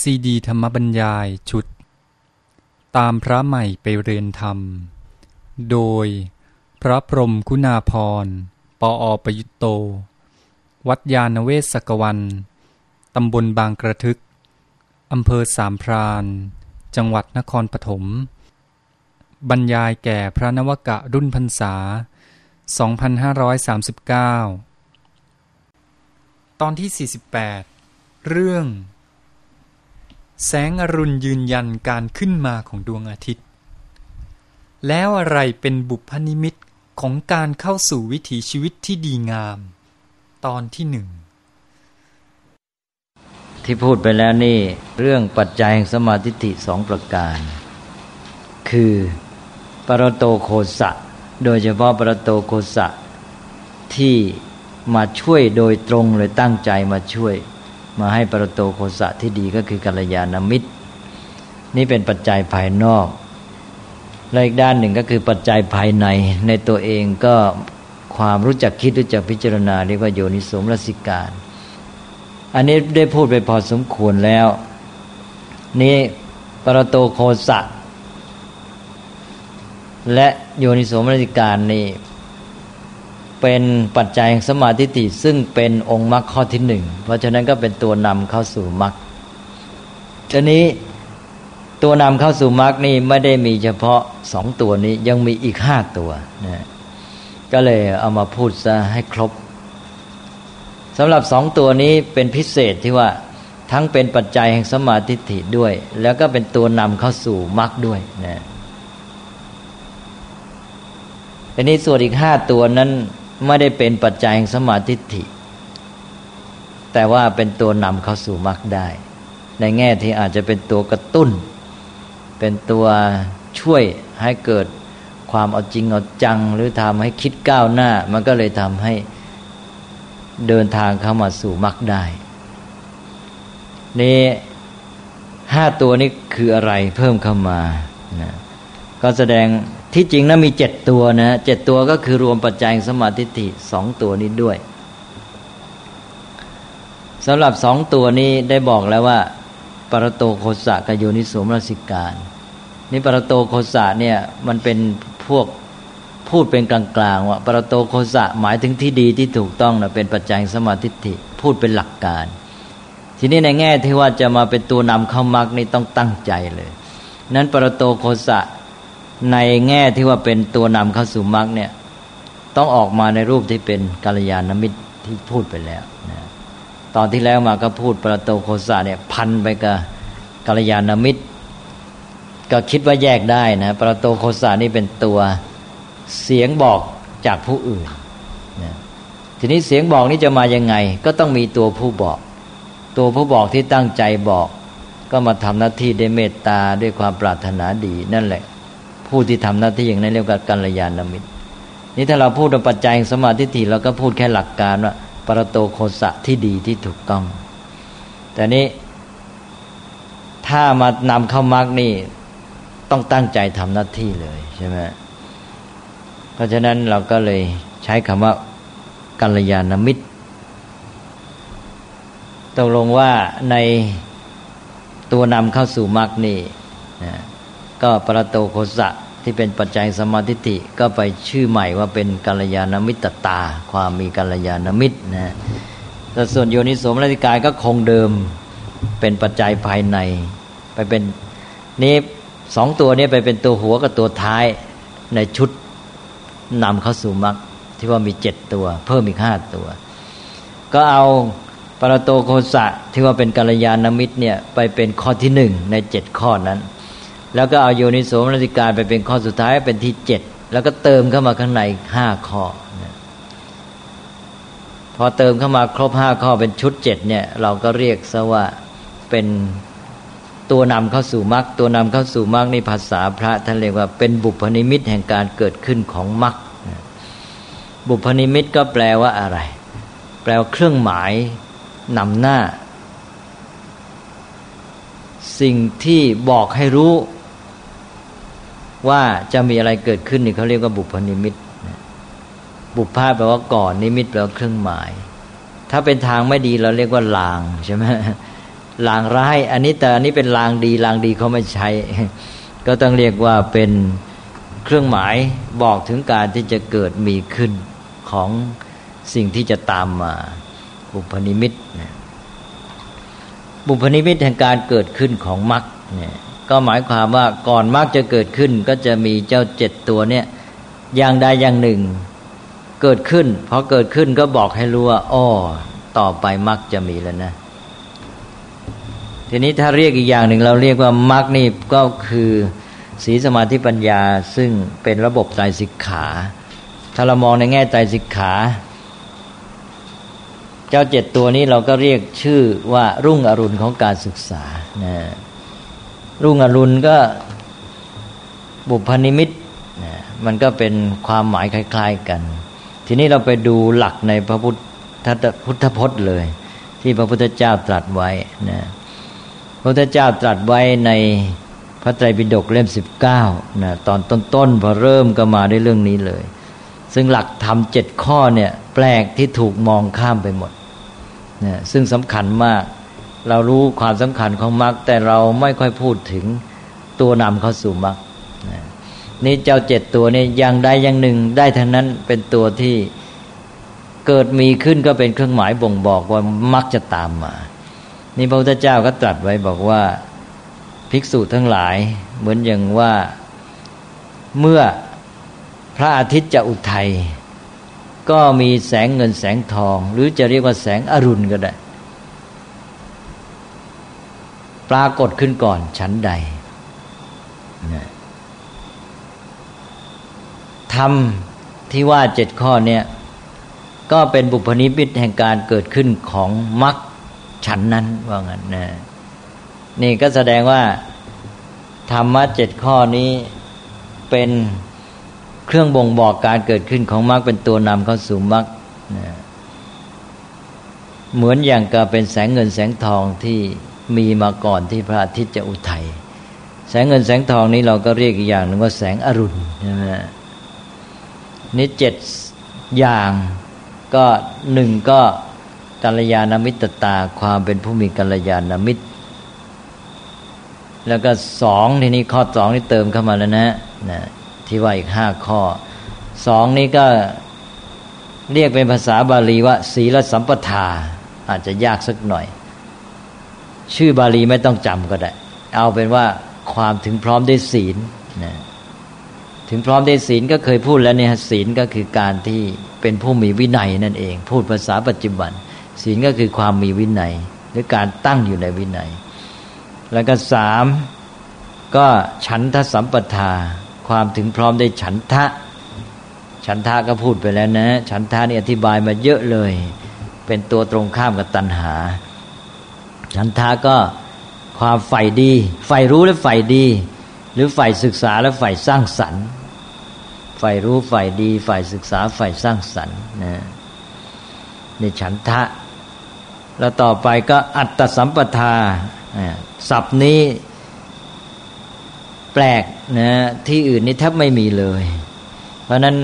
ซีดีธรรมบรรยายชุด ตามพระใหม่ไปเรียนธรรม โดยพระพรมคุณาพร ปออประยุตโต วัดยาณเวศกวัน ตำบลบางกระทึก อำเภอสามพรานจังหวัดนครปฐม บรรยายแก่พระนวกะรุ่นพรรษา 2539 ตอนที่ 48 เรื่อง แสงอรุณยืนยันการขึ้นมาของดวงอาทิตย์ แล้วอะไรเป็นบุพนิมิตของการเข้าสู่วิถีชีวิตที่ดีงาม ตอนที่หนึ่ง ที่พูดไปแล้วนี่ เรื่องปัจจัยแห่งสมาธิิสองประการ คือปรโตโคสะ โดยเฉพาะปรโตโคสะที่มาช่วยโดยตรงเลยตั้งใจมาช่วย มาให้ปรโตโคสะที่ดีก็คือกัลยาณมิตร นี่เป็นปัจจัยภายนอกและอีกด้านหนึ่งก็คือปัจจัยภายในในตัวเองก็ความรู้จักคิดรู้จักพิจารณาเรียกว่าโยนิสมรสิการ อันนี้ได้พูดไปพอสมควรแล้ว นี่ปรโตโคสะและโยนิสมนสิการนี่ เป็นปัจจัยสมาธิิซึ่งเป็นองค์มรรคข้อที่หนึ่งเพราะฉะนั้นก็เป็นตัวนำเข้าสู่มรรคทีนี้ตัวนำเข้าสู่มรรคนี่ไม่ได้มีเฉพาะสองตัวนี้ยังมีอีกห้าตัวนะก็เลยเอามาพูดซะให้ครบสำหรับสองตัวนี้เป็นพิเศษที่ว่าทั้งเป็นปัจจัยแห่งสมาธิิด้วย แล้วก็เป็นตัวนำเข้าสู่มรรคด้วยนะทีนี้ส่วนอีกห้าตัวนั้น ไม่ได้เป็นปัจจัยแห่งสมาธิิแต่ว่าเป็นตัวนำเข้าสู่มรรคได้ ในแง่ที่อาจจะเป็นตัวกระตุ้น เป็นตัวช่วยให้เกิดความเอาจริงเอาจัง หรือทำให้คิดก้าวหน้า มันก็เลยทำให้เดินทางเข้ามาสู่มรรคได้ นี่ห้าตัวนี้คืออะไรเพิ่มเข้ามานะก็แสดง ที่จริงนะมีเจ็ดตัวนะเจ็ดตัวก็คือรวมปัจจัยสมาธิิสองตัวนี้ด้วยสำหรับสองตัวนี้ได้บอกแล้วว่า ปรโตโคสะกับโยนิสมรสิการ นี่ปรโตโคสะเนี่ยมันเป็นพวกพูดเป็นกลางๆว่าปรโตโคสะหมายถึงที่ดีที่ถูกต้องนะเป็นปัจจัยสมาธิิพูดเป็นหลักการ ทีนี้ในแง่ที่ว่าจะมาเป็นตัวนำเข้ามรรคนี่ต้องตั้งใจเลย นั้นปรโตโคสะ ในแง่ที่ว่าเป็นตัวนำเข้าสู่มรรคเนี่ย ต้องออกมาในรูปที่เป็นกัลยาณมิตรที่พูดไปแล้วนะตอนที่แล้วมาก็พูดปรโตโคสะเนี่ยพันไปกับกัลยาณมิตร ก็คิดว่าแยกได้นะปรโตโคสะนี่เป็นตัวเสียงบอกจากผู้อื่นนะทีนี้เสียงบอกนี่จะมายังไง ก็ต้องมีตัวผู้บอก ตัวผู้บอกที่ตั้งใจบอก ก็มาทำหน้าที่ด้วยเมตตาด้วยความปรารถนาดีนั่นแหละ ผู้ที่ทำหน้าที่อย่างนั้นเรียกว่ากัลยาณมิตร นี่ถ้าเราพูดถึงปัจจัยสมาธิฏฐิเราก็พูดแค่หลักการว่าปรโตโคสะที่ดีที่ถูกต้อง แต่นี้ถ้ามานำเข้ามรรคนี่ต้องตั้งใจทำหน้าที่เลยใช่ไหมเพราะฉะนั้นเราก็เลยใช้คำว่ากัลยาณมิตรตกลงว่าในตัวนำเข้าสู่มรรคนี่นะ ก็ปรโตโคสะที่เป็นปัจจัยสมาธิิก็ไปชื่อใหม่ว่าเป็นกัลยาณมิตรตา ความมีกัลยาณมิตรนะแต่ส่วนโยนิโสมนสิกายก็คงเดิมเป็นปัจจัยภายใน ไปเป็นนี้สองตัวนี้ไปเป็นตัวหัวกับตัวท้ายในชุดนำเข้าสู่มรรคที่ว่ามีเจ็ดตัว เพิ่มอีกห้าตัว ก็เอาปรโตโคสะที่ว่าเป็นกัลยาณมิตรเนี่ยไปเป็นข้อที่หนึ่งในเจ็ดข้อนั้น แล้วก็เอาโยนิโสมนสิการไปเป็นข้อสุดท้ายเป็นที่เจ็ดแล้วก็เติมเข้ามาข้างในห้าข้อพอเติมเข้ามาครบห้าข้อเป็นชุดเจ็ดเนี่ยเราก็เรียกซะว่าเป็นตัวนำเข้าสู่มรรคตัวนำเข้าสู่มรรคในภาษาพระท่านเรียกว่าเป็นบุพนิมิตแห่งการเกิดขึ้นของมรรคบุพนิมิตก็แปลว่าอะไร แปลว่าเครื่องหมายนำหน้า สิ่งที่บอกให้รู้ ว่าจะมีอะไรเกิดขึ้นนี่เขาเรียกว่าบุพนิมิต บุพภาแปลว่าก่อนนิมิตแปลว่าเครื่องหมาย ถ้าเป็นทางไม่ดีเราเรียกว่าลางใช่ไหมลางร้าย อันนี้แต่อันนี้เป็นลางดีลางดีเขาไม่ใช้ ก็ต้องเรียกว่าเป็นเครื่องหมายบอกถึงการที่จะเกิดมีขึ้นของสิ่งที่จะตามมาบุพนิมิตบุพนิมิตแห่งการเกิดขึ้นของมรรคเนี่ย ก็หมายความว่าก่อนมรรคจะเกิดขึ้นก็จะมีเจ้าเจ็ดตัวเนี่ยอย่างใดอย่างหนึ่ง เกิดขึ้นพอเกิดขึ้นก็บอกให้รู้ว่าอ้อต่อไปมรรคจะมีแล้วนะ ทีนี้ถ้าเรียกอีกอย่างหนึ่งเราเรียกว่ามรรคนี่ก็คือศีสมาธิปัญญาซึ่งเป็นระบบใจสิกขา ถ้าเรามองในแง่ใจสิกขา เจ้าเจ็ดตัวนี้เราก็เรียกชื่อว่ารุ่งอรุณของการศึกษานะ รุ่งอรุณก็บุพนิมิตมันก็เป็นความหมายคล้าย ๆกัน ทีนี้เราไปดูหลักในพระพุทธพุทธพจน์เลย ที่พระพุทธเจ้าตรัสไว้นะพระพุทธเจ้าตรัสไว้ในพระไตรปิฎกเล่มสิบเก้านะตอนต้นๆพอเริ่มก็มาได้เรื่องนี้เลย ซึ่งหลักธรรมเจ็ดข้อเนี่ยแปลกที่ถูกมองข้ามไปหมดนะซึ่งสำคัญมาก เรารู้ความสำคัญของมรรคแต่เราไม่ค่อยพูดถึงตัวนำเข้าสู่มรรคนี่เจ้าเจ็ดตัวนี่อย่างใดอย่างหนึ่งได้ทั้งนั้นเป็นตัวที่เกิดมีขึ้นก็เป็นเครื่องหมายบ่งบอกว่ามรรคจะตามมา นี่พระพุทธเจ้าก็ตรัสไว้บอกว่าภิกษุทั้งหลาย เหมือนอย่างว่าเมื่อพระอาทิตย์จะอุทัยก็มีแสงเงินแสงทอง หรือจะเรียกว่าแสงอรุณก็ได้ ปรากฏขึ้นก่อนชั้นใดทำที่ว่าเจ็ดข้อเนี่ยก็เป็นบุพนิพิตแห่งการเกิดขึ้นของมรรคฉันนั้นว่างั้นนะนี่ก็แสดงว่า ธรรมะเจ็ดข้อนี้เป็นเครื่องบ่งบอกการเกิดขึ้นของมรรคเป็นตัวนำเข้าสู่มรรคเหมือนอย่างกับเป็นแสงเงินแสงทองที่ มีมาก่อนที่พระอาทิตย์จะอุทัยแสงเงินแสงทองนี้เราก็เรียกอีกอย่างหนึ่งว่าแสงอรุณใช่ไหมนี่เจ็ดอย่างก็หนึ่งก็กัลยาณมิตรตาความเป็นผู้มีกัลยาณมิตร แล้วก็สองทีนี้ข้อสองนี่เติมเข้ามาแล้วนะนะที่ว่าอีกห้าข้อสองนี้ก็เรียกเป็นภาษาบาลีว่า ศีลสัมปทา อาจจะยากสักหน่อย ชื่อบาลีไม่ต้องจำก็ได้ เอาเป็นว่าความถึงพร้อมได้ศีลนะถึงพร้อมได้ศีลก็เคยพูดแล้วเนี่ยศีลก็คือการที่เป็นผู้มีวินัยนั่นเอง พูดภาษาปัจจุบัน ศีลก็คือความมีวินัย หรือการตั้งอยู่ในวินัย แล้วก็สามก็ฉันทสัมปทา ความถึงพร้อมได้ฉันทะ ฉันทะก็พูดไปแล้วนะ ฉันทะนี่อธิบายมาเยอะเลย เป็นตัวตรงข้ามกับตัณหา ฉันทาก็ความใฝ่ดีใฝ่รู้และใฝ่ดี หรือใฝ่ศึกษาและใฝ่สร้างสรรค์ใฝ่รู้ใฝ่ดีใฝ่ศึกษาใฝ่สร้างสรรค์นะในฉันทะ แล้วต่อไปก็อัตตสัมปทาศัพท์นี้แปลกนะที่อื่นนี่แทบไม่มีเลย เพราะนั้น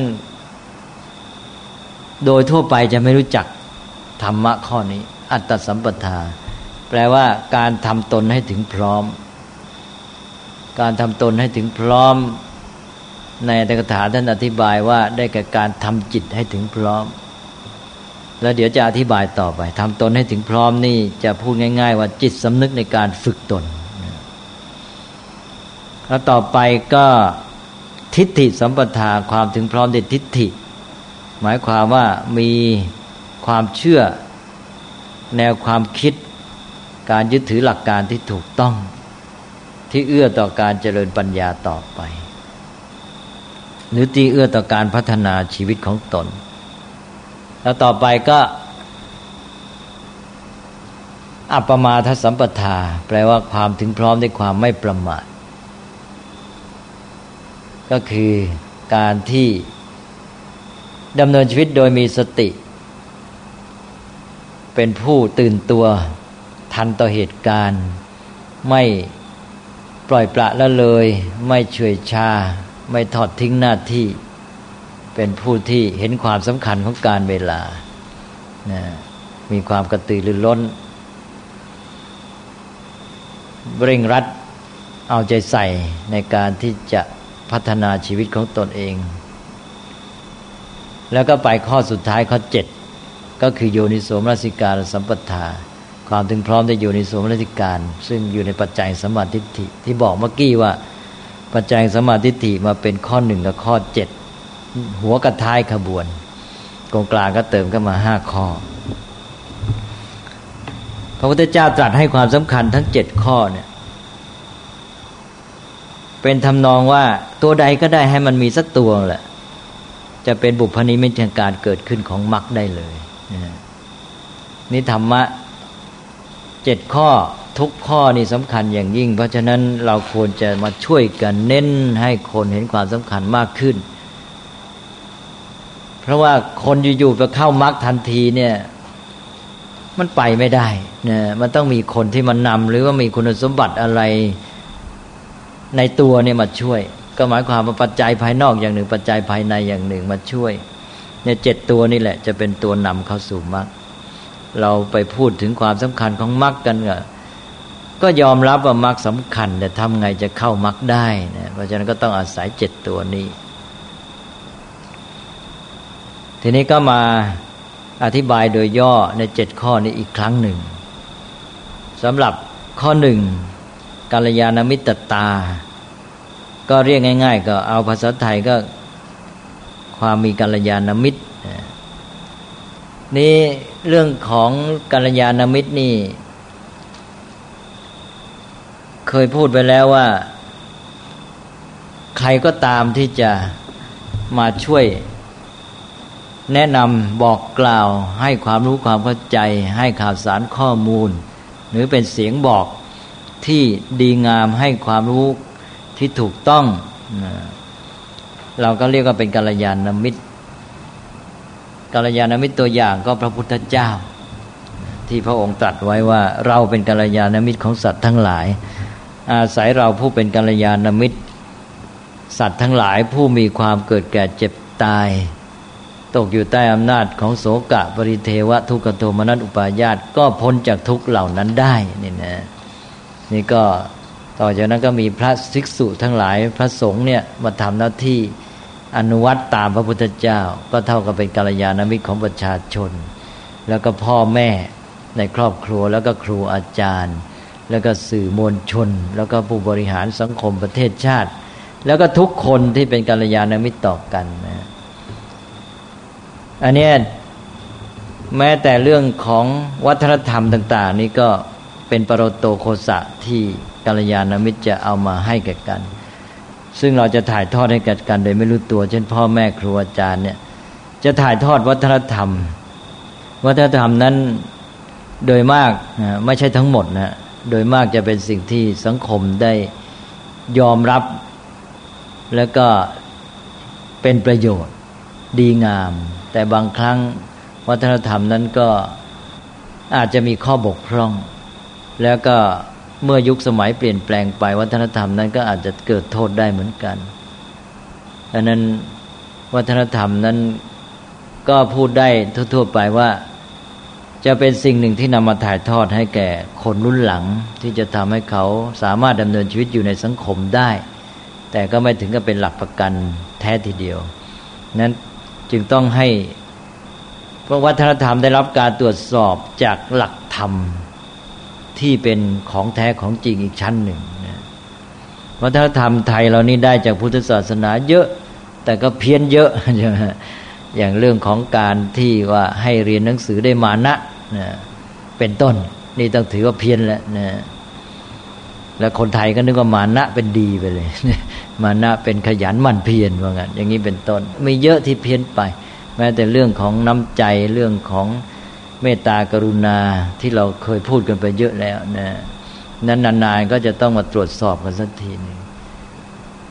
โดยทั่วไปจะไม่รู้จักธรรมะข้อนี้ อัตตสัมปทา แปลว่าการทำตนให้ถึงพร้อม การทำตนให้ถึงพร้อม ในตถาท่านอธิบายว่าได้แก่การทำจิตให้ถึงพร้อม แล้วเดี๋ยวจะอธิบายต่อไปทำตนให้ถึงพร้อมนี่จะพูดง่าย ๆ ว่าจิตสำนึกในการฝึกตน แล้วต่อไปก็ทิฏฐิสัมปทาความถึงพร้อมในทิฏฐิ หมายความว่ามีความเชื่อแนวความคิด การยึดถือหลักการที่ถูกต้อง ที่เอื้อต่อการเจริญปัญญาต่อไป หรือที่เอื้อต่อการพัฒนาชีวิตของตน แล้วต่อไปก็อัปปมาทสัมปทา แปลว่าความถึงพร้อมด้วยความไม่ประมาทก็คือการที่ดำเนินชีวิตโดยมีสติ เป็นผู้ตื่นตัว ทันต่อเหตุการณ์ ไม่ปล่อยปละละเลย ไม่เฉยชา ไม่ทอดทิ้งหน้าที่ เป็นผู้ที่เห็นความสำคัญของการเวลานะมีความกระตือรือร้นเร่งรัดเอาใจใส่ในการที่จะพัฒนาชีวิตของตนเอง แล้วก็ไปข้อสุดท้ายข้อเจ็ดก็คือโยนิโสมรสิการสัมปทา ความถึงพร้อมในโยนิโสมรสิการ ซึ่งอยู่ในปัจจัยสมาธิิที่บอกเมื่อกี้ว่า ปัจจัยสมาธิิมาเป็นข้อหนึ่งกับข้อเจ็ดหัวกับท้ายขบวนกองกลางก็เติมเข้ามาห้าข้อ พระพุทธเจ้าตรัสให้ความสำคัญทั้งเจ็ดข้อเนี่ย เป็นทำนองว่าตัวใดก็ได้ให้มันมีสักตัวแหละ จะเป็นบุพนิมิตแห่งการเกิดขึ้นของมรรคได้เลยนี่ธรรมะ เจ็ดข้อทุกข้อนี่สำคัญอย่างยิ่ง เพราะฉะนั้นเราควรจะมาช่วยกันเน้นให้คนเห็นความสำคัญมากขึ้น เพราะว่าคนอยู่ๆไปเข้ามรรคทันทีเนี่ยมันไปไม่ได้เนี่ยมันต้องมีคนที่มันนำหรือว่ามีคุณสมบัติอะไรในตัวเนี่ยมาช่วย ก็หมายความว่าปัจจัยภายนอกอย่างหนึ่ง ปัจจัยภายในอย่างหนึ่งมาช่วยเนี่ยเจ็ดตัวนี่แหละจะเป็นตัวนำเข้าสู่มรรค เราไปพูดถึงความสำคัญของมรรคกันก็ก็ยอมรับว่ามรรคสำคัญ แต่ทำไงจะเข้ามรรคได้นะเพราะฉะนั้นก็ต้องอาศัยเจ็ดตัวนี้ ทีนี้ก็มาอธิบายโดยย่อในเจ็ดข้อนี้อีกครั้งหนึ่งสำหรับข้อหนึ่งกาลยานมิตรตา ก็เรียกง่าย ๆ ก็เอาภาษาไทยก็ความมีกาลยานมิตร นี่เรื่องของกาลยานมิตรนี่ เคยพูดไปแล้วว่า ใครก็ตามที่จะมาช่วย แนะนำบอกกล่าว ให้ความรู้ความเข้าใจ ให้ข่าวสารข้อมูล หรือเป็นเสียงบอกที่ดีงามให้ความรู้ที่ถูกต้อง เราก็เรียกว่าเป็นกัลยาณมิตร กัลยาณมิตรตัวอย่างก็พระพุทธเจ้า ที่พระองค์ตรัสไว้ว่าเราเป็นกัลยาณมิตรของสัตว์ทั้งหลาย อาศัยเราผู้เป็นกัลยาณมิตร สัตว์ทั้งหลายผู้มีความเกิดแก่เจ็บตาย ตกอยู่ใต้อำนาจของโสกะปริเทวะทุกขโทมนัสอุปาญาตก็พ้นจากทุกเหล่านั้นได้นี่นะนี่ก็ต่อจากนั้นก็มีพระภิกษุทั้งหลายพระสงฆ์เนี่ยมาทำหน้าที่ อนุวัตตามพระพุทธเจ้า ก็เท่ากับเป็นกัลยาณมิตรของประชาชน แล้วก็พ่อแม่ในครอบครัวแล้วก็ครูอาจารย์ แล้วก็สื่อมวลชน แล้วก็ผู้บริหารสังคมประเทศชาติ แล้วก็ทุกคนที่เป็นกัลยาณมิตรต่อกันนะอันนี้แม้แต่เรื่องของวัฒนธรรมต่าง ๆ นี่ก็เป็นปรโตโคสะที่กัลยาณมิตรจะเอามาให้แก่กัน ซึ่งเราจะถ่ายทอดให้แก่กันโดยไม่รู้ตัว เช่นพ่อแม่ครูอาจารย์เนี่ย จะถ่ายทอดวัฒนธรรม วัฒนธรรมนั้นโดยมากไม่ใช่ทั้งหมดนะโดยมากจะเป็นสิ่งที่สังคมได้ยอมรับ แล้วก็เป็นประโยชน์ดีงาม แต่บางครั้งวัฒนธรรมนั้นก็อาจจะมีข้อบกพร่อง แล้วก็ เมื่อยุคสมัยเปลี่ยนแปลงไปวัฒนธรรมนั้นก็อาจจะเกิดโทษได้เหมือนกันดังนั้นวัฒนธรรมนั้นก็พูดได้ทั่วๆไปว่าจะเป็นสิ่งหนึ่งที่นำมาถ่ายทอดให้แก่คนรุ่นหลัง ที่จะทำให้เขาสามารถดำเนินชีวิตอยู่ในสังคมได้ แต่ก็ไม่ถึงกับเป็นหลักประกันแท้ทีเดียว นั้นจึงต้องให้วัฒนธรรมได้รับการตรวจสอบจากหลักธรรม ที่เป็นของแท้ของจริงอีกชั้นหนึ่งนะวัฒนธรรมไทยเรานี่ได้จากพุทธศาสนาเยอะ แต่ก็เพี้ยนเยอะใช่ไหมอย่างเรื่องของการที่ว่าให้เรียนหนังสือได้มานะนะเป็นต้น นี่ต้องถือว่าเพี้ยนแล้วนะแล้วคนไทยก็นึกว่ามานะเป็นดีไปเลย มานะเป็นขยันหมั่นเพียรว่างั้นอย่างนี้เป็นต้น มีเยอะที่เพี้ยนไป แม้แต่เรื่องของน้ำใจเรื่องของ เมตตากรุณาที่เราเคยพูดกันไปเยอะแล้วนะนั้นนานๆก็จะต้องมาตรวจสอบกันสักทีนึง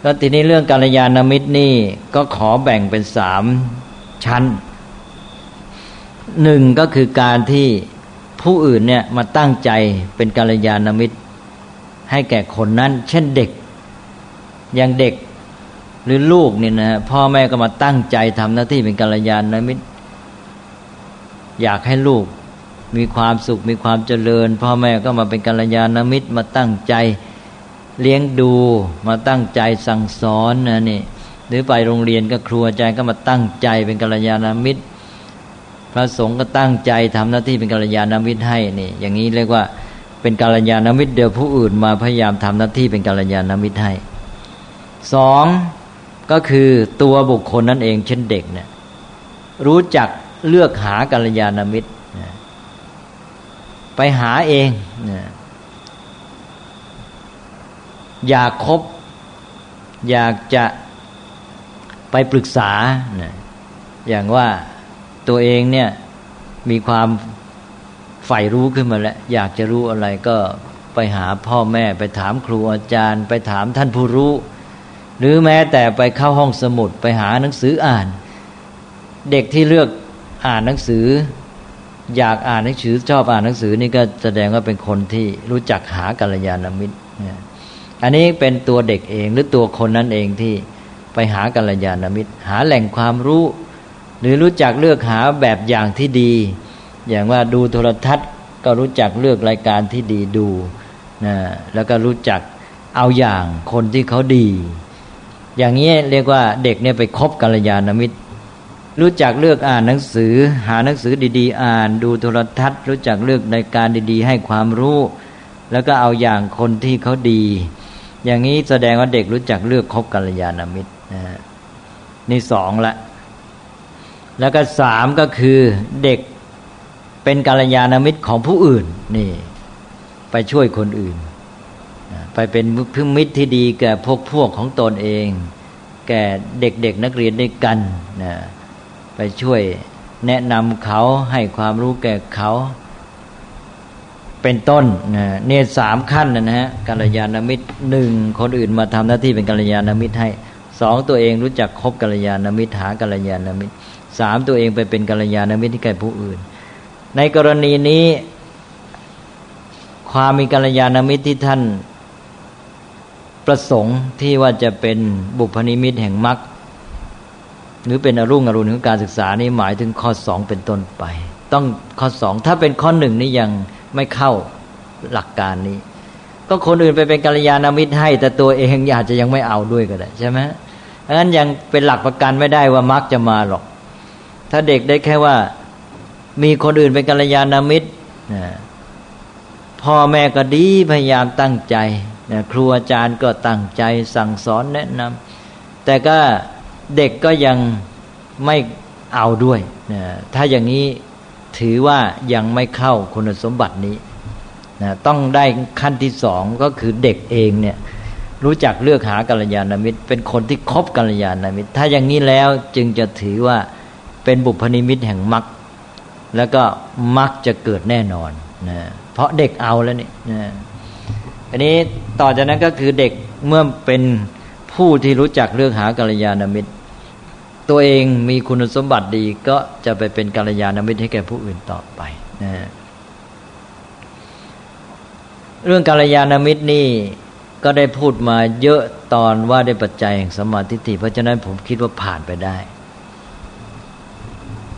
แล้วทีนี้เรื่องการยานามิตรนี่ก็ขอแบ่งเป็นสามชั้นหนึ่งก็คือการที่ผู้อื่นเนี่ยมาตั้งใจเป็นกาลยานามิตร ให้แก่คนนั้น เช่นเด็ก อย่างเด็กหรือลูกเนี่ยนะพ่อแม่ก็มาตั้งใจทำหน้าที่เป็นกาลยานามิตร อยากให้ลูกมีความสุขมีความเจริญ พ่อแม่ก็มาเป็นกัลยาณมิตรมาตั้งใจเลี้ยงดูมาตั้งใจสั่งสอนนะนี่หรือไปโรงเรียนก็ครูอาจารย์ก็มาตั้งใจเป็นกัลยาณมิตร พระสงฆ์ก็ตั้งใจทำหน้าที่เป็นกัลยาณมิตรให้นี่อย่างนี้เรียกว่าเป็นกัลยาณมิตรเดียวผู้อื่นมาพยายามทำหน้าที่เป็นกัลยาณมิตรให้สองก็คือตัวบุคคลนั่นเองเช่นเด็กเนี่ยรู้จัก เลือกหากัลยาณมิตรไปหาเองอยากคบ อยากจะไปปรึกษา อย่างว่าตัวเองเนี่ยมีความใฝ่รู้ขึ้นมาแล้ว อยากจะรู้อะไรก็ไปหาพ่อแม่ไปถามครูอาจารย์ ไปถามท่านผู้รู้ หรือแม้แต่ไปเข้าห้องสมุดไปหาหนังสืออ่าน เด็กที่เลือก อ่านหนังสือ อยากอ่านหนังสือชอบอ่านหนังสือนี่ก็แสดงว่าเป็นคนที่รู้จักหากัลยาณมิตรอันนี้เป็นตัวเด็กเองหรือตัวคนนั้นเองที่ไปหากัลยาณมิตร หาแหล่งความรู้ หรือรู้จักเลือกหาแบบอย่างที่ดี อย่างว่าดูโทรทัศน์ ก็รู้จักเลือกรายการที่ดีดูนะแล้วก็รู้จักเอาอย่างคนที่เขาดี อย่างนี้เรียกว่าเด็กเนี่ยไปคบกัลยาณมิตร รู้จักเลือกอ่านหนังสือ หาหนังสือดี ๆ อ่าน ดูโทรทัศน์ รู้จักเลือกรายการดี ๆ ให้ความรู้ แล้วก็เอาอย่างคนที่เขาดี อย่างนี้แสดงว่าเด็กรู้จักเลือกคบกัลยาณมิตรนะนี่สองละ แล้วก็สามก็คือเด็กเป็นกัลยาณมิตรของผู้อื่น นี่ ไปช่วยคนอื่น ไปเป็นพึ่งมิตรที่ดีแก่พวกพวกของตนเอง แก่เด็กๆนักเรียนด้วยกันนะ ไปช่วยแนะนำเขาให้ความรู้แก่เขา เป็นต้นเนี่ยสามขั้นนะฮะกัลยาณมิตรหนึ่งคนอื่นมาทำหน้าที่เป็นกัลยาณมิตรให้สองตัวเองรู้จักคบกัลยาณมิตรหากัลยาณมิตรสามตัวเองไปเป็นกัลยาณมิตรที่แก่ผู้อื่น ในกรณีนี้ ความมีกัลยาณมิตรที่ท่านประสงค์ที่ว่าจะเป็นบุพนิมิตแห่งมรรค หรือเป็นอรุ่งอรุณของการศึกษานี้หมายถึงข้อสองเป็นต้นไป ต้องข้อสองถ้าเป็นข้อหนึ่งนี่ยังไม่เข้าหลักการนี้ ก็คนอื่นไปเป็นกัลยาณมิตรให้ แต่ตัวเองอาจจะยังไม่เอาด้วยก็ได้ใช่ไหมดังนั้นยังเป็นหลักประกันไม่ได้ว่ามักจะมาหรอก ถ้าเด็กได้แค่ว่ามีคนอื่นเป็นกัลยาณมิตรพ่อแม่ก็ดีพยายามตั้งใจครูอาจารย์ก็ตั้งใจสั่งสอนแนะนำแต่ก็ เด็กก็ยังไม่เอาด้วยถ้าอย่างนี้ถือว่ายังไม่เข้าคุณสมบัตินี้นะต้องได้ขั้นที่สองก็คือเด็กเองเนี่ยรู้จักเลือกหากัลยาณมิตร เป็นคนที่คบกัลยาณมิตร ถ้าอย่างนี้แล้วจึงจะถือว่าเป็นบุพนิมิตแห่งมรรคแล้วก็มรรคจะเกิดแน่นอนนะเพราะเด็กเอาแล้วนี่นะอันนี้ต่อจากนั้นก็คือเด็กเมื่อเป็นผู้ที่รู้จักเลือกหากัลยาณมิตร ตัวเองมีคุณสมบัติดีก็จะไปเป็นกัลยาณมิตรให้แก่ผู้อื่นต่อไปนะเรื่องกัลยาณมิตรนี่ก็ได้พูดมาเยอะตอนว่าได้ปัจจัยแห่งสมาธิิเพราะฉะนั้นผมคิดว่าผ่านไปได้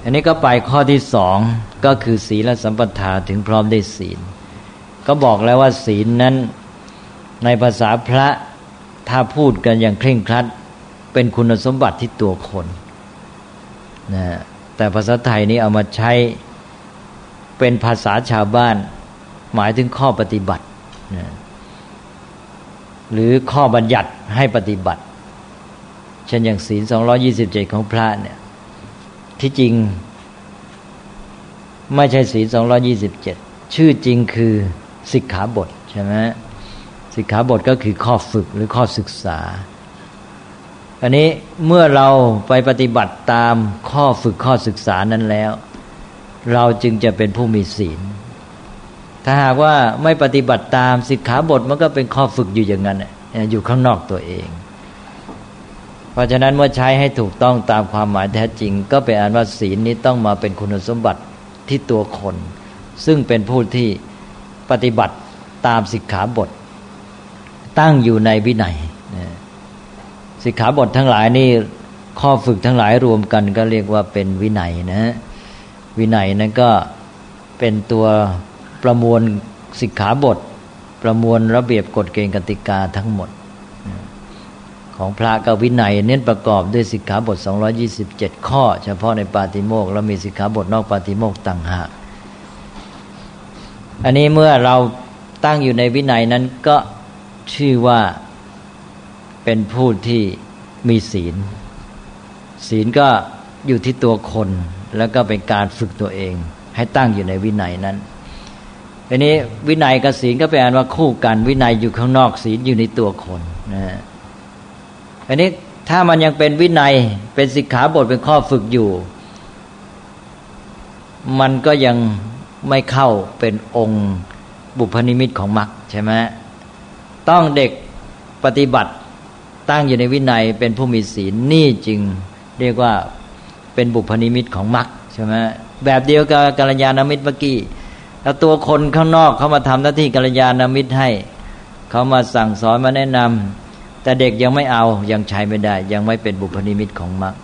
อันนี้ก็ไปข้อที่สองก็คือศีลสัมปทาถึงพร้อมได้ศีล ก็บอกแล้วว่าศีลนั้นในภาษาพระถ้าพูดกันอย่างเคร่งครัด เป็นคุณสมบัติที่ตัวคนนะแต่ภาษาไทยนี้เอามาใช้เป็นภาษาชาวบ้าน หมายถึงข้อปฏิบัตินะหรือข้อบัญญัติให้ปฏิบัติ เช่นอย่างศีลสองยี่สิบเจ็ดของพระเนี่ย ที่จริง ไม่ใช่ศีลสองยี่สิบเจ็ดชื่อจริงคือสิกขาบทใช่ไหมสิกขาบทก็คือข้อฝึกหรือข้อศึกษา อันนี้เมื่อเราไปปฏิบัติตามข้อฝึกข้อศึกษานั้นแล้ว เราจึงจะเป็นผู้มีศีล ถ้าหากว่าไม่ปฏิบัติตามสิกขาบทมันก็เป็นข้อฝึกอยู่อย่างนั้นอยู่ข้างนอกตัวเอง เพราะฉะนั้นเมื่อใช้ให้ถูกต้องตามความหมายแท้จริง ก็เป็นอันว่าศีลนี้ต้องมาเป็นคุณสมบัติที่ตัวคน ซึ่งเป็นผู้ที่ปฏิบัติตามสิกขาบท ตั้งอยู่ในวินัย สิกขาบททั้งหลายนี่ข้อฝึกทั้งหลายรวมกัน ก็เรียกว่าเป็นวินัยนะ วินัยนั้นก็เป็นตัวประมวลสิกขาบท ประมวลระเบียบกฎเกณฑ์กติกาทั้งหมด ของพระกับวินัย เน้นประกอบด้วยสิกขาบท 227 ข้อ เฉพาะในปาติโมกแล้วมีสิกขาบทนอกปาติโมกต่างหากอันนี้เมื่อเราตั้งอยู่ในวินัยนั้นก็ชื่อว่า เป็นผู้ที่มีศีล ศีลก็อยู่ที่ตัวคน แล้วก็เป็นการฝึกตัวเอง ให้ตั้งอยู่ในวินัยนั้นอันนี้วินัยกับศีลก็เป็นอันว่าคู่กัน วินัยอยู่ข้างนอกศีลอยู่ในตัวคนนะอันนี้ถ้ามันยังเป็นวินัยเป็นสิกขาบทเป็นข้อฝึกอยู่ มันก็ยังไม่เข้าเป็นองค์บุพนิมิตของมรรคใช่ไหมต้องเด็กปฏิบัติ ตั้งอยู่ในวินัยเป็นผู้มีศีลนี่จึงเรียกว่าเป็นบุพนิมิตของมรรคใช่ไหมแบบเดียวกับกัลยาณมิตรเมื่อกี้แล้วตัวคนข้างนอกเขามาทำหน้าที่กัลยาณมิตรให้เขามาสั่งสอนมาแนะนำแต่เด็กยังไม่เอายังใช้ไม่ได้ ยังไม่เป็นบุพนิมิตของมรรค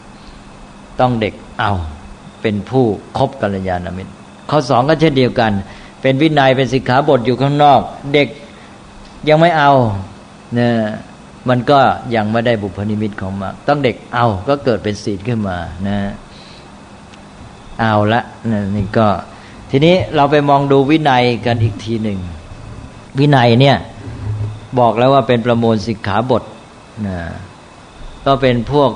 ต้องเด็กเอาเป็นผู้คบกัลยาณมิตรข้อสองก็เช่นเดียวกัน เป็นวินัยเป็นสิกขาบทอยู่ข้างนอก เด็กยังไม่เอาเนี่ย มันก็ยังไม่ได้บุพนิมิตของมรรคต้องเด็กเอาก็เกิดเป็นศีลขึ้นมานะ เอาละนี่ก็ ทีนี้เราไปมองดูวินัยกันอีกทีหนึ่ง วินัยเนี่ย บอกแล้วว่าเป็นประมวลสิกขาบทนะก็เป็นพวก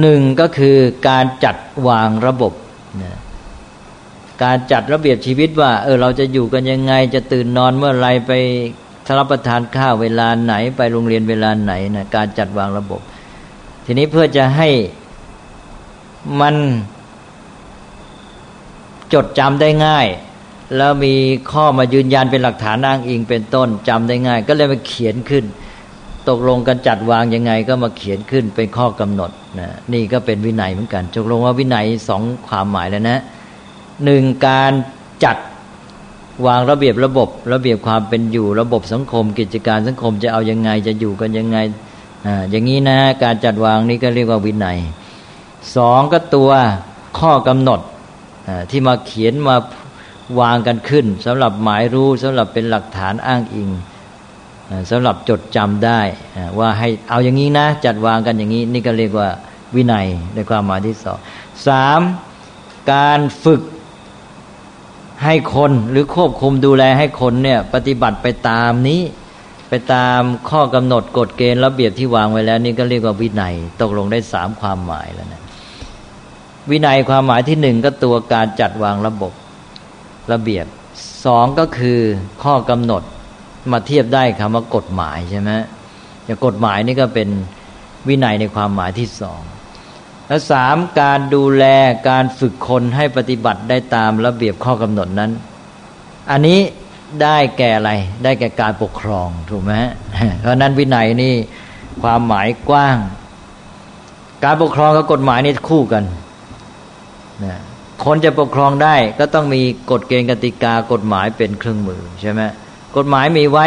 หนึ่งก็คือการจัดวางระบบนะการจัดระเบียบชีวิตว่า เออเราจะอยู่กันยังไง จะตื่นนอนเมื่อไรไป รับประทานข้าวเวลาไหน ไปโรงเรียนเวลาไหนนะการจัดวางระบบ ทีนี้เพื่อจะให้มันจดจำได้ง่าย แล้วมีข้อมายืนยันเป็นหลักฐานอ้างอิงเป็นต้นจำได้ง่าย ก็เลยมาเขียนขึ้น ตกลงกันจัดวางยังไง ก็มาเขียนขึ้นเป็นข้อกำหนดนะนี่ก็เป็นวินัยเหมือนกันตกลงว่าวินัยสองความหมายแล้วนะหนึ่งการจัด วางระเบียบระบบ ระเบียบความเป็นอยู่ระบบสังคม กิจการสังคมจะเอายังไงจะอยู่กันยังไงออย่างนี้นะการจัดวางนี้ก็เรียกว่าวินัยสองก็ตัวข้อกำหนดที่มาเขียนมาวางกันขึ้นสำหรับหมายรู้สำหรับเป็นหลักฐานอ้างอิงสำหรับจดจำได้ว่าให้เอาอย่างนี้นะ จัดวางกันอย่างนี้ นี่ก็เรียกว่าวินัยในความหมายที่สองสามการฝึก ให้คนหรือควบคุมดูแลให้คนเนี่ย ปฏิบัติไปตามนี้ ไปตามข้อกำหนดกฎเกณฑ์ระเบียบที่วางไว้แล้ว นี่ก็เรียกว่าวินัยตกลงได้สามความหมายแล้วนะวินัยความหมายที่หนึ่งก็ตัวการจัดวางระบบระเบียบสองก็คือข้อกำหนดมาเทียบได้คำว่ากฎหมายใช่ไหมอย่างกฎหมายนี่ก็เป็นวินัยในความหมายที่สอง และสามการดูแลการฝึกคนให้ปฏิบัติได้ตามระเบียบข้อกำหนดนั้น อันนี้ได้แก่อะไร ได้แก่การปกครองถูกไหมเพราะนั้นวินัยนี่ความหมายกว้าง การปกครองกับกฎหมายนี่คู่กันนะคนจะปกครองได้ก็ต้องมีกฎเกณฑ์กติกากฎหมายเป็นเครื่องมือใช่ไหมกฎหมายมีไว้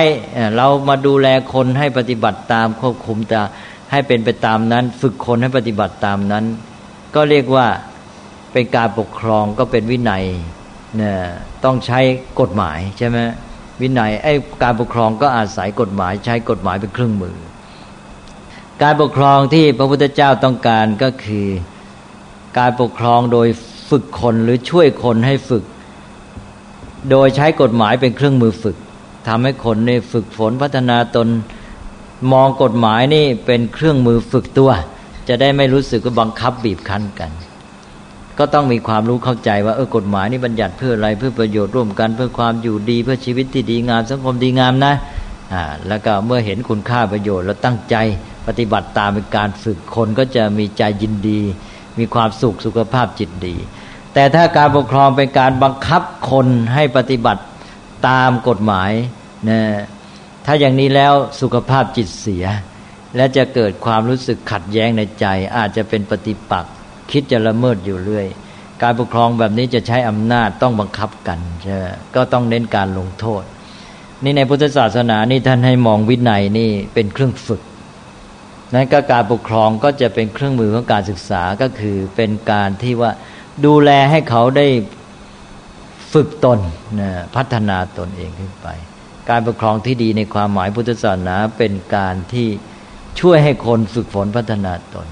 เรามาดูแลคนให้ปฏิบัติตามควบคุมตา ให้เป็นไปตามนั้น ฝึกคนให้ปฏิบัติตามนั้น ก็เรียกว่าเป็นการปกครองก็เป็นวินัยเนี่ยต้องใช้กฎหมายใช่ไหมวินัยไอ้การปกครองก็อาศัยกฎหมาย ใช้กฎหมายเป็นเครื่องมือ การปกครองที่พระพุทธเจ้าต้องการก็คือการปกครองโดยฝึกคนหรือช่วยคนให้ฝึก โดยใช้กฎหมายเป็นเครื่องมือฝึกทำให้คนในฝึกฝนพัฒนาตน มองกฎหมายนี่เป็นเครื่องมือฝึกตัว จะได้ไม่รู้สึกว่าบังคับบีบคั้นกัน ก็ต้องมีความรู้เข้าใจว่าเออกฎหมายนี่บัญญัติเพื่ออะไรเพื่อประโยชน์ร่วมกัน เพื่อความอยู่ดีเพื่อชีวิตที่ดีงามสังคมดีงามนะอ่าแล้วก็เมื่อเห็นคุณค่าประโยชน์แล้วตั้งใจปฏิบัติตามเป็นการฝึกคนก็จะมีใจยินดี มีความสุขสุขภาพจิตดี แต่ถ้าการปกครองเป็นการบังคับคนให้ปฏิบัติตามกฎหมายนะ ถ้าอย่างนี้แล้วสุขภาพจิตเสีย และจะเกิดความรู้สึกขัดแย้งในใจ อาจจะเป็นปฏิปักษ์คิดจะละเมิดอยู่เรื่อย การปกครองแบบนี้จะใช้อำนาจต้องบังคับกันใช่ก็ต้องเน้นการลงโทษ นี่ในพุทธศาสนานี่ท่านให้มองวินัยนี่เป็นเครื่องฝึกนั้นก็การปกครองก็จะเป็นเครื่องมือของการศึกษาก็คือเป็นการที่ว่าดูแลให้เขาได้ฝึกตนนะพัฒนาตนเองขึ้นไป การปกครองที่ดีในความหมายพุทธศาสนาเป็นการที่ช่วยให้คนฝึกฝนพัฒนาตน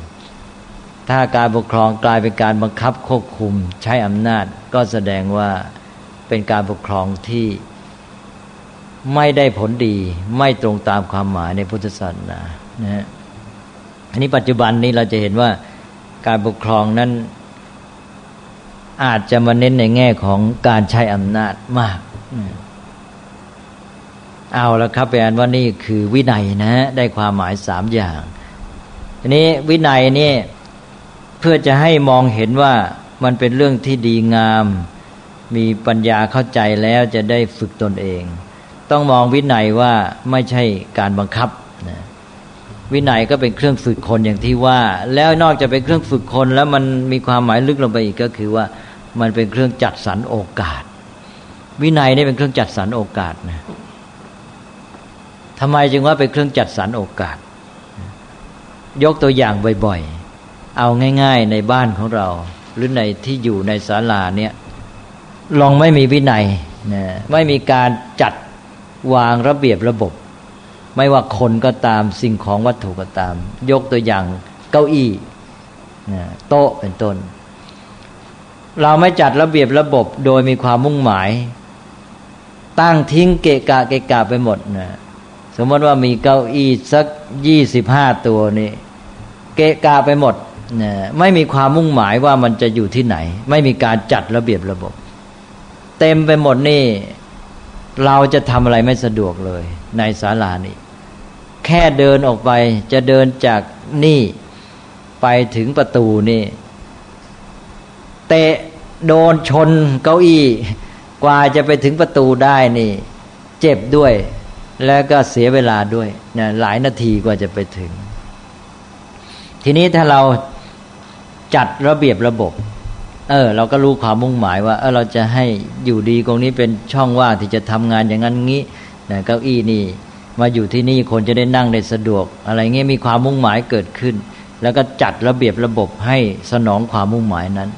ถ้าการปกครองกลายเป็นการบังคับควบคุมใช้อำนาจ ก็แสดงว่าเป็นการปกครองที่ไม่ได้ผลดีไม่ตรงตามความหมายในพุทธศาสนานะฮะอันนี้ปัจจุบันนี้เราจะเห็นว่าการปกครองนั้นอาจจะมาเน้นในแง่ของการใช้อำนาจมาก เอาแล้วครับแปลว่านี่คือวินัยนะได้ความหมายสามอย่างทีนี้วินัยนี่เพื่อจะให้มองเห็นว่ามันเป็นเรื่องที่ดีงาม มีปัญญาเข้าใจแล้วจะได้ฝึกตนเอง ต้องมองวินัยว่าไม่ใช่การบังคับนะวินัยก็เป็นเครื่องฝึกคนอย่างที่ว่า แล้วนอกจากเป็นเครื่องฝึกคนแล้วมันมีความหมายลึกลงไปอีกก็คือว่ามันเป็นเครื่องจัดสรรโอกาส วินัยนี่เป็นเครื่องจัดสรรโอกาสนะ ทำไมจึงว่าเป็นเครื่องจัดสรรโอกาส ยกตัวอย่างบ่อยๆ เอาง่าย ๆ ในบ้านของเรา หรือในที่อยู่ในศาลาเนี่ยลองไม่มีวินัยนะไม่มีการจัดวางระเบียบระบบ ไม่ว่าคนก็ตามสิ่งของวัตถุก็ตาม ยกตัวอย่างเก้าอี้นะโต๊ะเป็นต้น เราไม่จัดระเบียบระบบโดยมีความมุ่งหมาย ตั้งทิ้งเกะกะเกะกะไปหมดนะ สมมติว่ามีเก้าอี้สักยี่สิบห้าตัวนี่เกะกะไปหมดนะไม่มีความมุ่งหมายว่ามันจะอยู่ที่ไหน ไม่มีการจัดระเบียบระบบ เต็มไปหมดนี่ เราจะทำอะไรไม่สะดวกเลย ในศาลานี่แค่เดินออกไปจะเดินจากนี่ไปถึงประตูนี่ เตะโดนชนเก้าอี้ กว่าจะไปถึงประตูได้นี่ เจ็บด้วย แล้วก็เสียเวลาด้วยนะหลายนาทีกว่าจะไปถึง ทีนี้ถ้าเราจัดระเบียบระบบ เออ เราก็รู้ความมุ่งหมายว่า เออเราจะให้อยู่ดีตรงนี้เป็นช่องว่างที่จะทำงานอย่างนั้นงี้นะเก้าอี้นี่ มาอยู่ที่นี่คนจะได้นั่งได้สะดวก อะไรเงี้ยมีความมุ่งหมายเกิดขึ้น แล้วก็จัดระเบียบระบบให้สนองความมุ่งหมายนั้น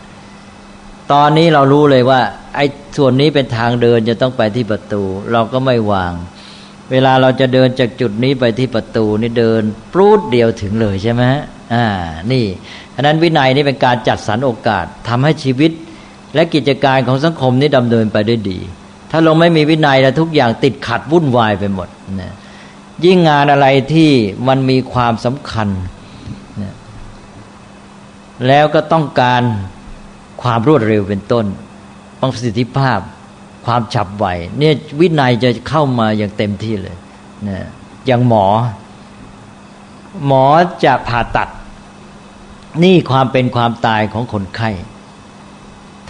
ตอนนี้เรารู้เลยว่า ไอ้ส่วนนี้เป็นทางเดินจะต้องไปที่ประตู เราก็ไม่วาง เวลาเราจะเดินจากจุดนี้ไปที่ประตูนี่เดินปรูดเดียวถึงเลยใช่ไหมอ่านี่ฉะนั้นวินัยนี่เป็นการจัดสรรโอกาสทำให้ชีวิต และกิจการของสังคมนี้ดำเนินไปได้ดี ถ้าเราไม่มีวินัยแล้วทุกอย่างติดขัดวุ่นวายไปหมดนะยิ่งงานอะไรที่มันมีความสำคัญนะแล้วก็ต้องการความรวดเร็วเป็นต้นประสิทธิภาพ ความฉับไวเนี่ยวินัยจะเข้ามาอย่างเต็มที่เลยนะอย่างหมอ หมอจะผ่าตัด นี่ความเป็นความตายของคนไข้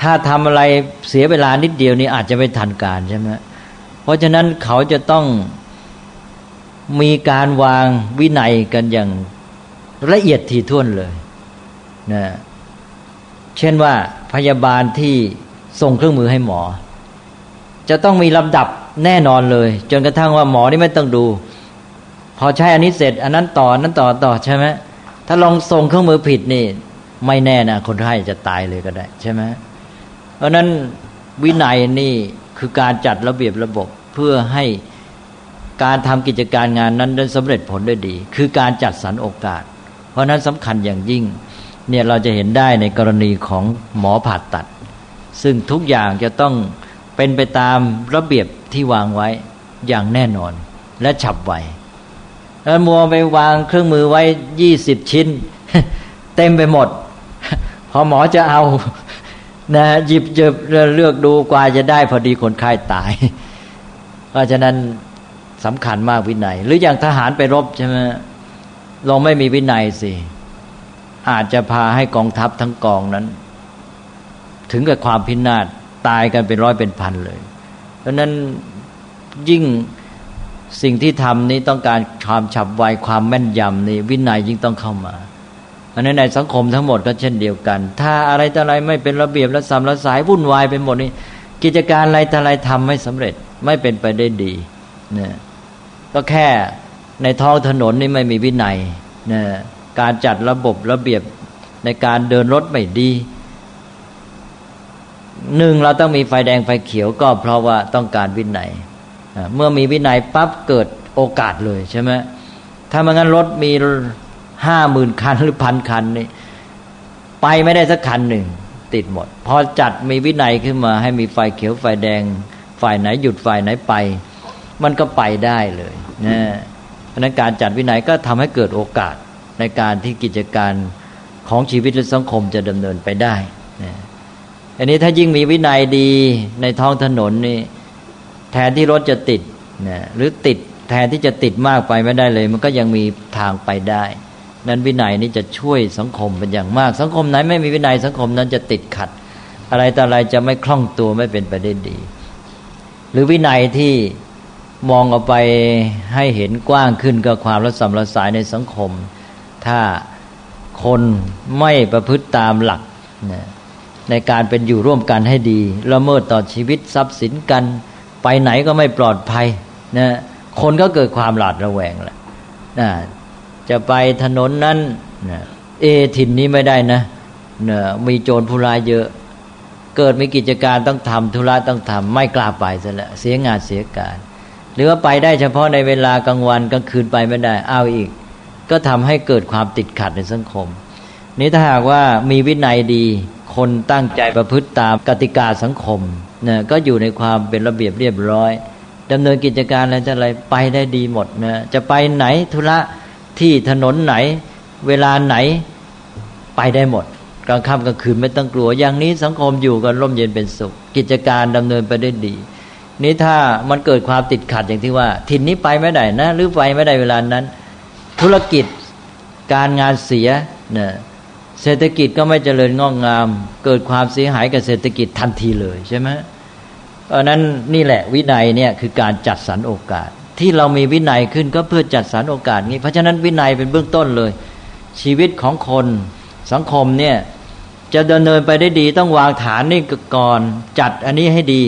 ถ้าทำอะไรเสียเวลานิดเดียวนี่อาจจะไม่ทันการใช่ไหมเพราะฉะนั้นเขาจะต้องมีการวางวินัยกันอย่างละเอียดถี่ถ้วนเลยนะเช่นว่าพยาบาลที่ส่งเครื่องมือให้หมอ จะต้องมีลำดับแน่นอนเลย จนกระทั่งว่าหมอนี่ไม่ต้องดู พอใช้อันนี้เสร็จ อันนั้นต่อนนั้นต่อต่อใช่ไหมถ้าลองส่งเครื่องมือผิดนี่ ไม่แน่นะคนไข้จะตายเลยก็ได้ ใช่ไหมเพราะนั้นวินัยนี่คือการจัดระเบียบระบบเพื่อให้การทำกิจการงานนั้นได้สำเร็จผลได้ดี คือการจัดสรรโอกาส เพราะนั้นสำคัญอย่างยิ่งเนี่ยเราจะเห็นได้ในกรณีของหมอผ่าตัด ซึ่งทุกอย่างจะต้อง เป็นไปตามระเบียบที่วางไว้อย่างแน่นอนและฉับไวแล้วมัวไปวางเครื่องมือไว้ยี่สิบชิ้น เต็มไปหมด พอหมอจะเอานะหยิบจะเลือกดูกว่าจะได้พอดีคนไข้าตาย เพราะฉะนั้นสำคัญมากวินัย หรืออย่างทหารไปรบใช่ไหมเราไม่มีวินัยสิ อาจจะพาให้กองทัพทั้งกองนั้น ถึงกับความพินาศ ตายกันเป็นร้อยเป็นพันเลย เพราะนั้นยิ่งสิ่งที่ทำนี้ต้องการความฉับไวความแม่นยำนี่วินัยยิ่งต้องเข้ามาเพราะนั้นในสังคมทั้งหมดก็เช่นเดียวกัน ถ้าอะไรต่ออะไรไม่เป็นระเบียบและสำละสายวุ่นวายไปหมดนี่กิจการอะไรต่ออะไรทำไม่สำเร็จไม่เป็นไปได้ดีเนี่ยก็แค่ในท้องถนนนี่ไม่มีวินัยเนี่ยการจัดระบบระเบียบในการเดินรถไม่ดี หนึ่งเราต้องมีไฟแดงไฟเขียวก็เพราะว่าต้องการวินัยเมื่อมีวินัยปั๊บเกิดโอกาสเลยใช่ไหมถ้ามันงั้นรถมีห้าหมื่นคันหรือพันคันนี่ไปไม่ได้สักคันหนึ่งติดหมด พอจัดมีวินัยขึ้นมา ให้มีไฟเขียวไฟแดง ฝ่ายไหนหยุดฝ่ายไหนไป มันก็ไปได้เลยนะเพราะนั้นการจัดวินัยก็ทำให้เกิดโอกาสในการที่กิจการของชีวิตและสังคมจะดำเนินไปได้นะ อันนี้ถ้ายิ่งมีวินัยดีในท้องถนนนี่แทนที่รถจะติดนะหรือติดแทนที่จะติดมากไปไม่ได้เลย มันก็ยังมีทางไปได้ นั้นวินัยนี้จะช่วยสังคมเป็นอย่างมาก สังคมไหนไม่มีวินัยสังคมนั้นจะติดขัด อะไรแต่อะไรจะไม่คล่องตัวไม่เป็นไปได้ดี หรือวินัยที่มองออกไปให้เห็นกว้างขึ้นก็ความรัศมรสายในสังคม ถ้าคนไม่ประพฤติตามหลักนะ ในการเป็นอยู่ร่วมกันให้ดีละเมิดต่อชีวิตทรัพย์สินกัน ไปไหนก็ไม่ปลอดภัยนะคนก็เกิดความหลาดระแวงแหละนะจะไปถนนนั้นนะเอถิ่นนี้ไม่ได้นะนะมีโจรผู้ร้ายเยอะ เกิดมีกิจการต้องทำธุระต้องทำไม่กล้าไปซะแล้วเสียงานเสียการ หรือว่าไปได้เฉพาะในเวลากลางวันกลางคืนไปไม่ได้เอาอีก ก็ทำให้เกิดความติดขัดในสังคม นี้ถ้าหากว่ามีวินัยดี คนตั้งใจประพฤติตามกติกาสังคมนะก็อยู่ในความเป็นระเบียบเรียบร้อยดำเนินกิจการอะไรจะอะไรไปได้ดีหมดนะจะไปไหนธุระที่ถนนไหน เวลาไหนไปได้หมดกลางค่ำกลางคืนไม่ต้องกลัว อย่างนี้สังคมอยู่กันร่มเย็นเป็นสุข กิจการดำเนินไปได้ดี นี้ถ้ามันเกิดความติดขัดอย่างที่ว่า ถิ่นนี้ไปไม่ได้นะ หรือไปไม่ได้เวลานั้น ธุรกิจการงานเสียเนี่ย เศรษฐกิจก็ไม่เจริญงอกงาม เกิดความเสียหายกับเศรษฐกิจทันทีเลยใช่ไหมเพราะนั้นนี่แหละวินัยเนี่ยคือการจัดสรรโอกาส ที่เรามีวินัยขึ้นก็เพื่อจัดสรรโอกาสนี้ เพราะฉะนั้นวินัยเป็นเบื้องต้นเลย ชีวิตของคนสังคมเนี่ยจะดำเนินไปได้ดีต้องวางฐานนี่ก่อนจัดอันนี้ให้ดี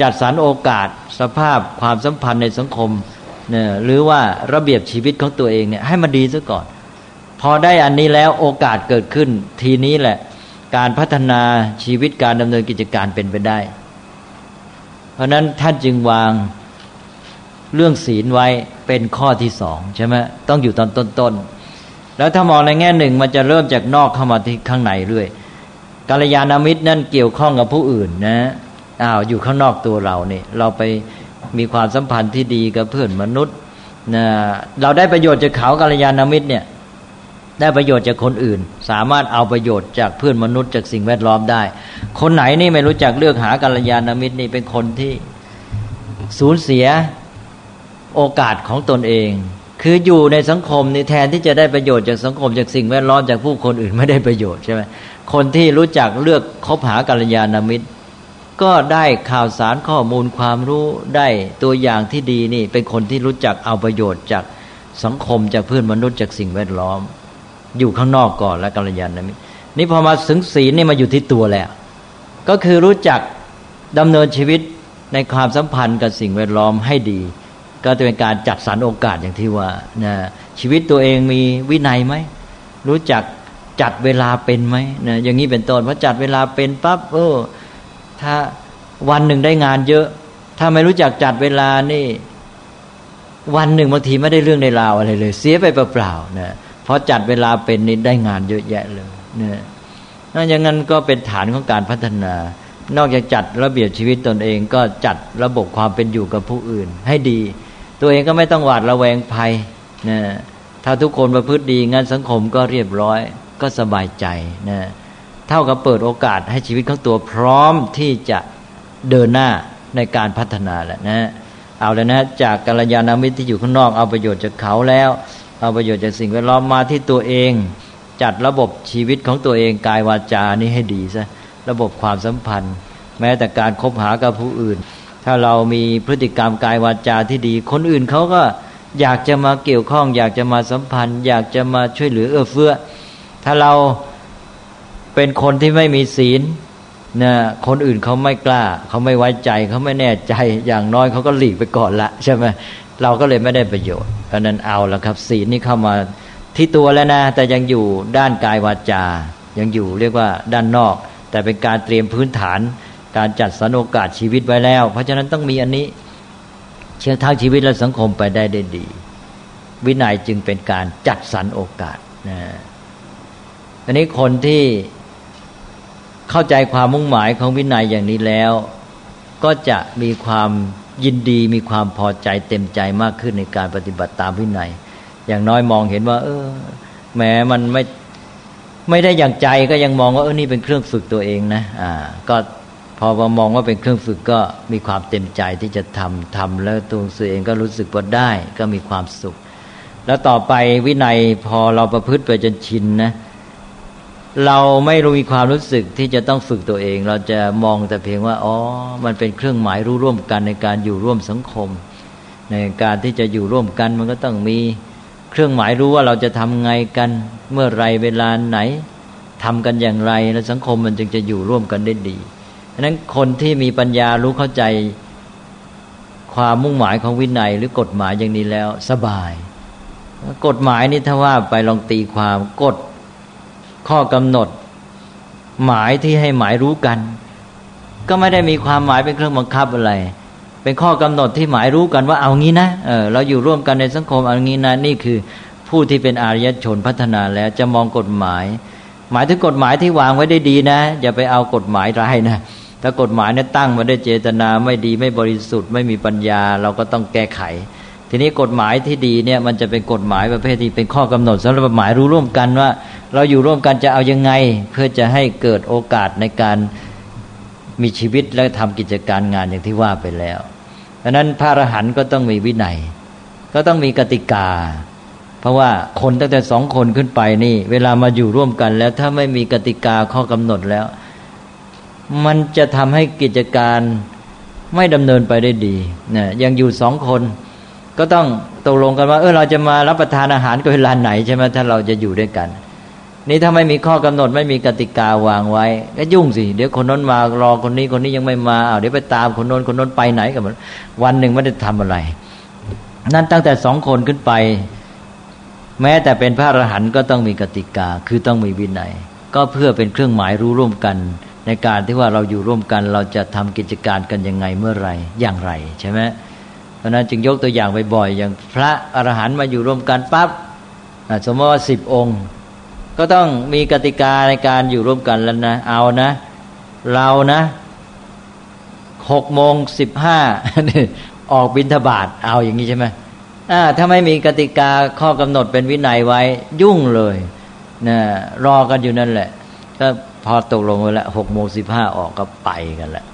จัดสรรโอกาสสภาพความสัมพันธ์ในสังคมเนี่ยหรือว่าระเบียบชีวิตของตัวเองเนี่ยให้มันดีซะก่อน พอได้อันนี้แล้วโอกาสเกิดขึ้น ทีนี้แหละ การพัฒนาชีวิตการดำเนินกิจการเป็นไปได้ เพราะนั้นท่านจึงวางเรื่องศีลไว้เป็นข้อที่สองใช่ไหมต้องอยู่ตอนต้นๆแล้วถ้ามองในแง่หนึ่งมันจะเริ่มจากนอกเข้ามาที่ข้างในเรื่อยกาลยานามิตรนั่นเกี่ยวข้องกับผู้อื่นนะอ้าวอยู่ข้างนอกตัวเราเนี่ยเราไปมีความสัมพันธ์ที่ดีกับเพื่อนมนุษย์นะเราได้ประโยชน์จากเขากาลยานามิตรเนี่ย ได้ประโยชน์จากคนอื่น สามารถเอาประโยชน์จากเพื่อนมนุษย์จากสิ่งแวดล้อมได้ คนไหนนี่ไม่รู้จักเลือกหากัลยาณมิตรนี่เป็นคนที่สูญเสียโอกาสของตนเอง คืออยู่ในสังคมนี่แทนที่จะได้ประโยชน์จากสังคมจากสิ่งแวดล้อมจากผู้คนอื่นไม่ได้ประโยชน์ใช่ไหมคนที่รู้จักเลือกคบหากัลยาณมิตร ก็ได้ข่าวสารข้อมูลความรู้ได้ตัวอย่างที่ดีนี่ เป็นคนที่รู้จักเอาประโยชน์จากสังคมจากเพื่อนมนุษย์จากสิ่งแวดล้อม อยู่ข้างนอกก่อนแล้วกัลยาณมิตรนี่พอมาถึงศีลนี่มาอยู่ที่ตัวแล้ว ก็คือรู้จักดำเนินชีวิตในความสัมพันธ์กับสิ่งแวดล้อมให้ดี ก็จะเป็นการจัดสรรโอกาสอย่างที่ว่านะชีวิตตัวเองมีวินัยไหมรู้จักจัดเวลาเป็นไหมนะอย่างนี้เป็นต้นพอจัดเวลาเป็นปั๊บเออถ้าวันหนึ่งได้งานเยอะ ถ้าไม่รู้จักจัดเวลานี่ วันหนึ่งบางทีไม่ได้เรื่องในราวอะไรเลย เสียไปเปล่าๆนะ อจัดเวลาเป็นนี่ได้งานเยอะแยะเลยเนี่ยนั่นอย่างนั้นก็เป็นฐานของการพัฒนา นอกจากจัดระเบียบชีวิตตนเองก็จัดระบบความเป็นอยู่กับผู้อื่น ให้ดี ตัวเองก็ไม่ต้องหวาดระแวงภัยนะถ้าทุกคนประพฤติดีงั้นสังคมก็เรียบร้อยก็สบายใจนะเท่ากับเปิดโอกาสให้ชีวิตของตัวพร้อมที่จะเดินหน้าในการพัฒนาแหละนะเอาแล้วนะจากกัลยาณมิตรที่อยู่ข้างนอกเอาประโยชน์จากเขาแล้ว เอาประโยชน์จากสิ่งแวดล้อมมาที่ตัวเอง จัดระบบชีวิตของตัวเองกายวาจานี้ให้ดีซะระบบความสัมพันธ์ แม้แต่การคบหากับผู้อื่น ถ้าเรามีพฤติกรรมกายวาจาที่ดี คนอื่นเขาก็อยากจะมาเกี่ยวข้อง อยากจะมาสัมพันธ์ อยากจะมาช่วยเหลือเอื้อเฟื้อ ถ้าเราเป็นคนที่ไม่มีศีลนะคนอื่นเขาไม่กล้า เขาไม่ไว้ใจเขาไม่แน่ใจอย่างน้อยเขาก็หลีกไปก่อนละใช่ไหม เราก็เลยไม่ได้ประโยชน์เพราะนั้นเอาแล้วครับศีลนี่เข้ามาที่ตัวแล้วนะ แต่ยังอยู่ด้านกายวาจา ยังอยู่เรียกว่าด้านนอก แต่เป็นการเตรียมพื้นฐาน การจัดสรรโอกาสชีวิตไว้แล้ว เพราะฉะนั้นต้องมีอันนี้ เชื่อทางชีวิตและสังคมไปได้ได้ดี วินัยจึงเป็นการจัดสรรโอกาสนะอันนี้คนที่เข้าใจความมุ่งหมายของวินัยอย่างนี้แล้ว ก็จะมีความ ยินดีมีความพอใจเต็มใจมากขึ้นในการปฏิบัติตามวินัย อย่างน้อยมองเห็นว่า เออแหมมันไม่ไม่ได้อย่างใจก็ยังมองว่าเออนี่เป็นเครื่องฝึกตัวเองนะอ่า ก็พอมามองว่าเป็นเครื่องฝึกก็มีความเต็มใจที่จะทำทำแล้วตัวเองก็รู้สึกว่าได้ก็มีความสุข แล้วต่อไปวินัยพอเราประพฤติไปจนชินนะ เราไม่รู้มีความรู้สึกที่จะต้องฝึกตัวเอง เราจะมองแต่เพียงว่าอ๋อมันเป็นเครื่องหมายรู้ร่วมกันในการอยู่ร่วมสังคม ในการที่จะอยู่ร่วมกันมันก็ต้องมีเครื่องหมายรู้ว่าเราจะทำไงกันเมื่อไรเวลาไหนทำกันอย่างไรแล้วสังคมมันจึงจะอยู่ร่วมกันได้ดีฉะนั้นคนที่มีปัญญารู้เข้าใจ ความมุ่งหมายของวินัยหรือกฎหมายอย่างนี้แล้วสบาย กฎหมายนี่ถ้าว่าไปลองตีความกฎ ข้อกำหนด หมายที่ให้หมายรู้กัน ก็ไม่ได้มีความหมายเป็นเครื่องบังคับอะไร เป็นข้อกำหนดที่หมายรู้กันว่าเอางี้นะเออเราอยู่ร่วมกันในสังคมเอางี้นะนี่คือผู้ที่เป็นอารยชนพัฒนาแล้วจะมองกฎหมาย หมายถึงกฎหมายที่วางไว้ได้ดีนะ อย่าไปเอากฎหมายร้ายนะถ้ากฎหมายเนี่ยตั้งมาได้เจตนาไม่ดีไม่บริสุทธิ์ไม่มีปัญญา เราก็ต้องแก้ไข ทีนี้กฎหมายที่ดีเนี่ยมันจะเป็นกฎหมายประเภทที่เป็นข้อกำหนดสำหรับหมายรู้ร่วมกันว่า เราอยู่ร่วมกันจะเอายังไง เพื่อจะให้เกิดโอกาสในการมีชีวิตและทำกิจการงานอย่างที่ว่าไปแล้วดังนั้นพระอรหันต์ก็ต้องมีวินัย ก็ต้องมีกติกา เพราะว่าคนตั้งแต่สองคนขึ้นไปนี่ เวลามาอยู่ร่วมกันแล้วถ้าไม่มีกติกาข้อกำหนดแล้ว มันจะทำให้กิจการไม่ดำเนินไปได้ดีนะยังอยู่สองคน ก็ต้องตกลงกันว่า เออเราจะมารับประทานอาหารกันเวลาไหนใช่ไหมถ้าเราจะอยู่ด้วยกัน นี่ถ้าไม่มีข้อกำหนดไม่มีกติกาวางไว้ ก็ยุ่งสิเดี๋ยวคนน้นมารอคนนี้คนนี้ยังไม่มาเอาเดี๋ยวไปตามคนน้นคนน้นไปไหนกันวันหนึ่งไม่ได้ทำอะไร นั่นตั้งแต่สองคนขึ้นไป แม้แต่เป็นพระอรหันต์ก็ต้องมีกติกาคือต้องมีวินัย ก็เพื่อเป็นเครื่องหมายรู้ร่วมกัน ในการที่ว่าเราอยู่ร่วมกัน เราจะทำกิจการกันยังไงเมื่อไรอย่างไรใช่ไหม เพราะนั้นจึงยกตัวอย่างบ่อยๆอย่างพระอรหันต์มาอยู่ร่วมกันปั๊บสมมติว่าสิบองค์ ก็ต้องมีกติกาในการอยู่ร่วมกันแล้วนะ เอานะ เรานะหกโมงสิบห้าออกบินทบาทเอาอย่างนี้ใช่ไหมถ้าไม่มีกติกาข้อกำหนดเป็นวินัยไว้ยุ่งเลยนะรอกันอยู่นั่นแหละ ก็พอตกลงไว้แล้วหกโมงสิบห้าออกก็ไปกันแหละ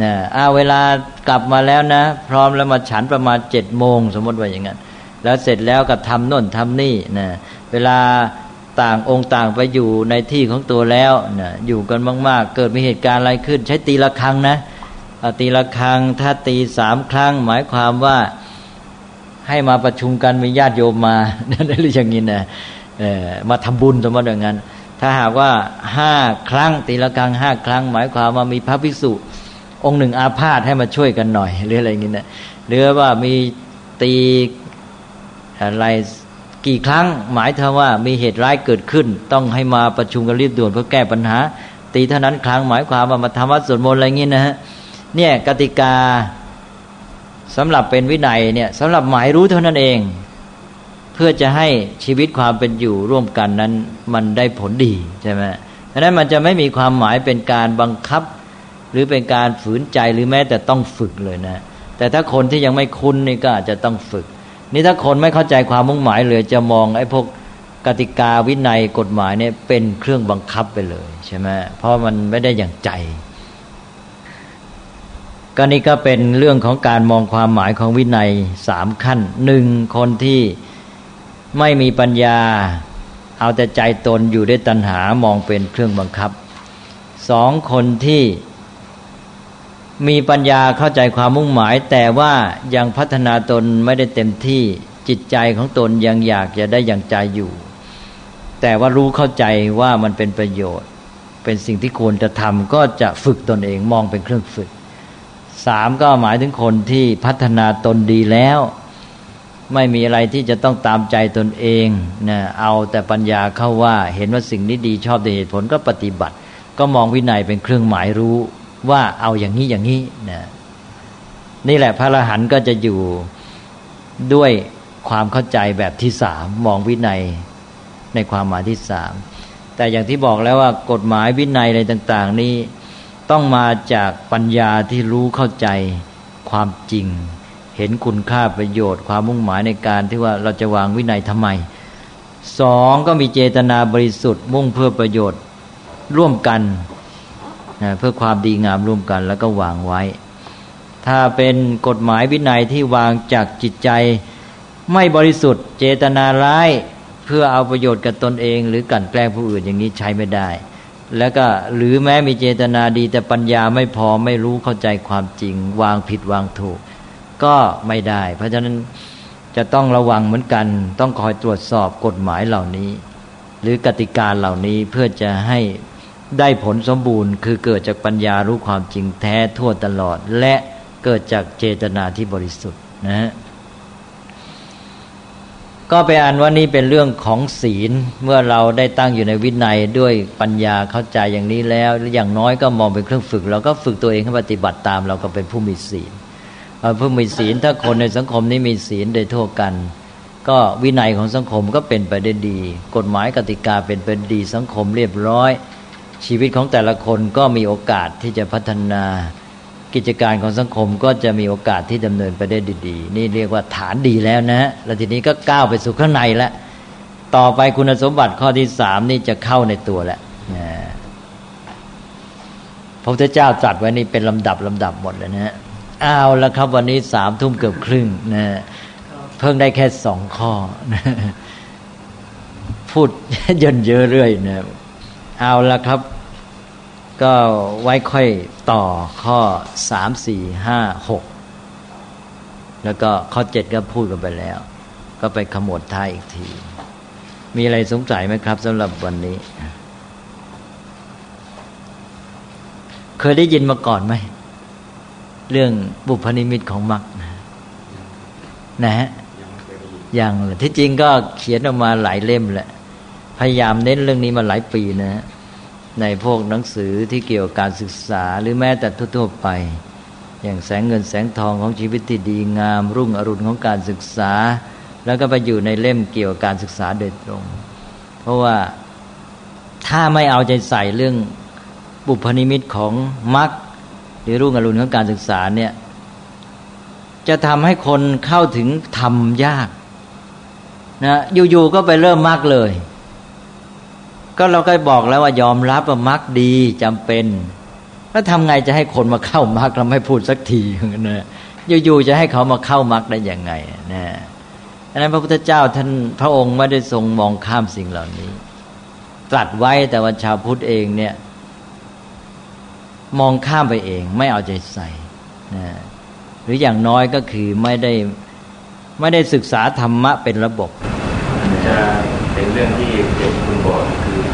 นะอ้าเวลากลับมาแล้วนะ พร้อมแล้วมาฉันประมาณเจ็ดโมงสมมติว่าอย่างนั้น แล้วเสร็จแล้วก็ทำน่นทำนี่นะเวลาต่างองค์ต่างไปอยู่ในที่ของตัวแล้วนะอยู่กันมาก ๆ เกิดมีเหตุการณ์อะไรขึ้น ใช้ตีละครั้งนะตีละครั้งถ้าตีสามครั้ง หมายความว่าให้มาประชุมกันมีญาติโยมมานั่นหรืออย่างนี้นะมาทำบุญสมมติอย่างนั้น ถ้าหากว่าห้าครั้งตีละครั้งห้าครั้ง หมายความว่ามีพระภิกษุ องค์หนึ่งอาพาธให้มาช่วยกันหน่อย หรืออะไรอย่างนี้นะหรือว่ามีตีอะไรกี่ครั้ง หมายถึงว่ามีเหตุร้ายเกิดขึ้น ต้องให้มาประชุมกันรีบด่วนเพื่อแก้ปัญหา ตีเท่านั้นครั้งหมายความว่ามาทำวัดสวดมนต์อะไรเงี้นะฮะเนี่ยกติกาสำหรับเป็นวินัยเนี่ยสำหรับหมายรู้เท่านั้นเอง เพื่อจะให้ชีวิตความเป็นอยู่ร่วมกันนั้นมันได้ผลดีใช่ไหมดังนั้นมันจะไม่มีความหมายเป็นการบังคับ หรือเป็นการฝืนใจหรือแม้แต่ต้องฝึกเลยนะ แต่ถ้าคนที่ยังไม่คุ้นนี่ก็อาจจะต้องฝึก นี่ถ้าคนไม่เข้าใจความมุ่งหมายเลยจะมองไอ้พวกกติกาวินัยกฎหมายเนี่ยเป็นเครื่องบังคับไปเลยใช่ไหมเพราะมันไม่ได้อย่างใจก็นี่ก็เป็นเรื่องของการมองความหมายของวินัยสามขั้นหนึ่งคนที่ไม่มีปัญญา เอาแต่ใจตนอยู่ด้วยตัณหามองเป็นเครื่องบังคับสองคนที่ มีปัญญาเข้าใจความมุ่งหมาย แต่ว่ายังพัฒนาตนไม่ได้เต็มที่จิตใจของตนยังอยากจะได้อย่างใจอยู่ แต่ว่ารู้เข้าใจว่ามันเป็นประโยชน์ เป็นสิ่งที่ควรจะทำก็จะฝึกตนเองมองเป็นเครื่องฝึกสามก็หมายถึงคนที่พัฒนาตนดีแล้ว ไม่มีอะไรที่จะต้องตามใจตนเองนะเอาแต่ปัญญาเข้าว่า เห็นว่าสิ่งนี้ดีชอบในเหตุผลก็ปฏิบัติ ก็มองวินัยเป็นเครื่องหมายรู้ ว่าเอาอย่างนี้อย่างนี้นะนี่แหละพระอรหันต์ก็จะอยู่ด้วยความเข้าใจแบบที่สามมองวินัยในความหมายที่สามแต่อย่างที่บอกแล้วว่ากฎหมายวินัยอะไรต่าง ๆ นี้ต้องมาจากปัญญาที่รู้เข้าใจความจริง เห็นคุณค่าประโยชน์ ความมุ่งหมายในการที่ว่าเราจะวางวินัยทำไมสองก็มีเจตนาบริสุทธิ์มุ่งเพื่อประโยชน์ร่วมกัน เพื่อความดีงามร่วมกันแล้วก็วางไว้ ถ้าเป็นกฎหมายวินัยที่วางจากจิตใจไม่บริสุทธิ์ เจตนาร้ายเพื่อเอาประโยชน์กับตนเอง หรือกั่นแกล้งผู้อื่นอย่างนี้ใช้ไม่ได้ แล้วก็หรือแม้มีเจตนาดีแต่ปัญญาไม่พอไม่รู้เข้าใจความจริง วางผิดวางถูก ก็ไม่ได้ เพราะฉะนั้นจะต้องระวังเหมือนกัน ต้องคอยตรวจสอบกฎหมายเหล่านี้ หรือกติกาเหล่านี้เพื่อจะให้ ได้ผลสมบูรณ์คือเกิดจากปัญญารู้ความจริงแท้ทั่วตลอด และเกิดจากเจตนาที่บริสุทธิ์นะฮะก็ไปอ่านว่านี่เป็นเรื่องของศีลเมื่อเราได้ตั้งอยู่ในวินัยด้วยปัญญาเข้าใจอย่างนี้แล้วอย่างน้อยก็มองเป็นเครื่องฝึกเราก็ฝึกตัวเองให้ปฏิบัติตาม เราก็เป็นผู้มีศีลผู้มีศีลถ้าคนในสังคมนี้มีศีลโดยทั่วกัน ก็วินัยของสังคมก็เป็นไปได้ดี กฎหมายกติกาเป็นไปดีสังคมเรียบร้อย ชีวิตของแต่ละคนก็มีโอกาสที่จะพัฒนากิจการของสังคมก็จะมีโอกาสที่ดำเนินไปได้ดีๆ นี่เรียกว่าฐานดีแล้วนะ แล้วทีนี้ก็ก้าวไปสู่ข้างในแล้วต่อไปคุณสมบัติข้อที่สามนี่จะเข้าในตัวแล้วนะพระพุทธเจ้าจัดไว้นี่เป็นลำดับลำดับหมดเลยนะอ้าวแล้วครับวันนี้สามทุ่มเกือบครึ่งนะเพิ่งได้แค่สองข้อพูดเยินเยอะเรื่อยนะเอาละครับ ก็ไว้ค่อยต่อข้อสามสี่ห้าหกแล้วก็ข้อเจ็ดก็พูดกันไปแล้ว ก็ไปขมวดท้ายอีกที มีอะไรสงสัยไหมครับสำหรับวันนี้ เคยได้ยินมาก่อนไหม เรื่องบุพนิมิตของมรรคนะฮะอย่างที่จริงก็เขียนออกมาหลายเล่มแหละ พยายามเน้นเรื่องนี้มาหลายปีนะ ในพวกหนังสือที่เกี่ยวกับการศึกษาหรือแม้แต่ทั่วๆไป อย่างแสงเงินแสงทองของชีวิตที่ดีงาม รุ่งอรุณของการศึกษา แล้วก็ไปอยู่ในเล่มเกี่ยวกับการศึกษาโดยตรง เพราะว่าถ้าไม่เอาใจใส่เรื่องบุพนิมิตของมรรคหรือรุ่งอรุณของการศึกษาเนี่ยจะทำให้คนเข้าถึงธรรมยากนะอยู่ๆก็ไปเริ่มมรรคเลย ก็เราก็บอกแล้วว่ายอมรับว่ามรรคดีจำเป็นแล้วทำไงจะให้คนมาเข้ามรรคเราไม่พูดสักทีนะอยู่ๆจะให้เขามาเข้ามรรคได้ยังไงนะดังนั้นพระพุทธเจ้าท่านพระองค์ไม่ได้ทรงมองข้ามสิ่งเหล่านี้ ตรัสไว้แต่ว่าชาวพุทธเองเนี่ย มองข้ามไปเอง ไม่เอาใจใส่นะหรืออย่างน้อยก็คือไม่ได้ไม่ได้ศึกษาธรรมะเป็นระบบจะเป็นเรื่องที่เด็กคุณบอก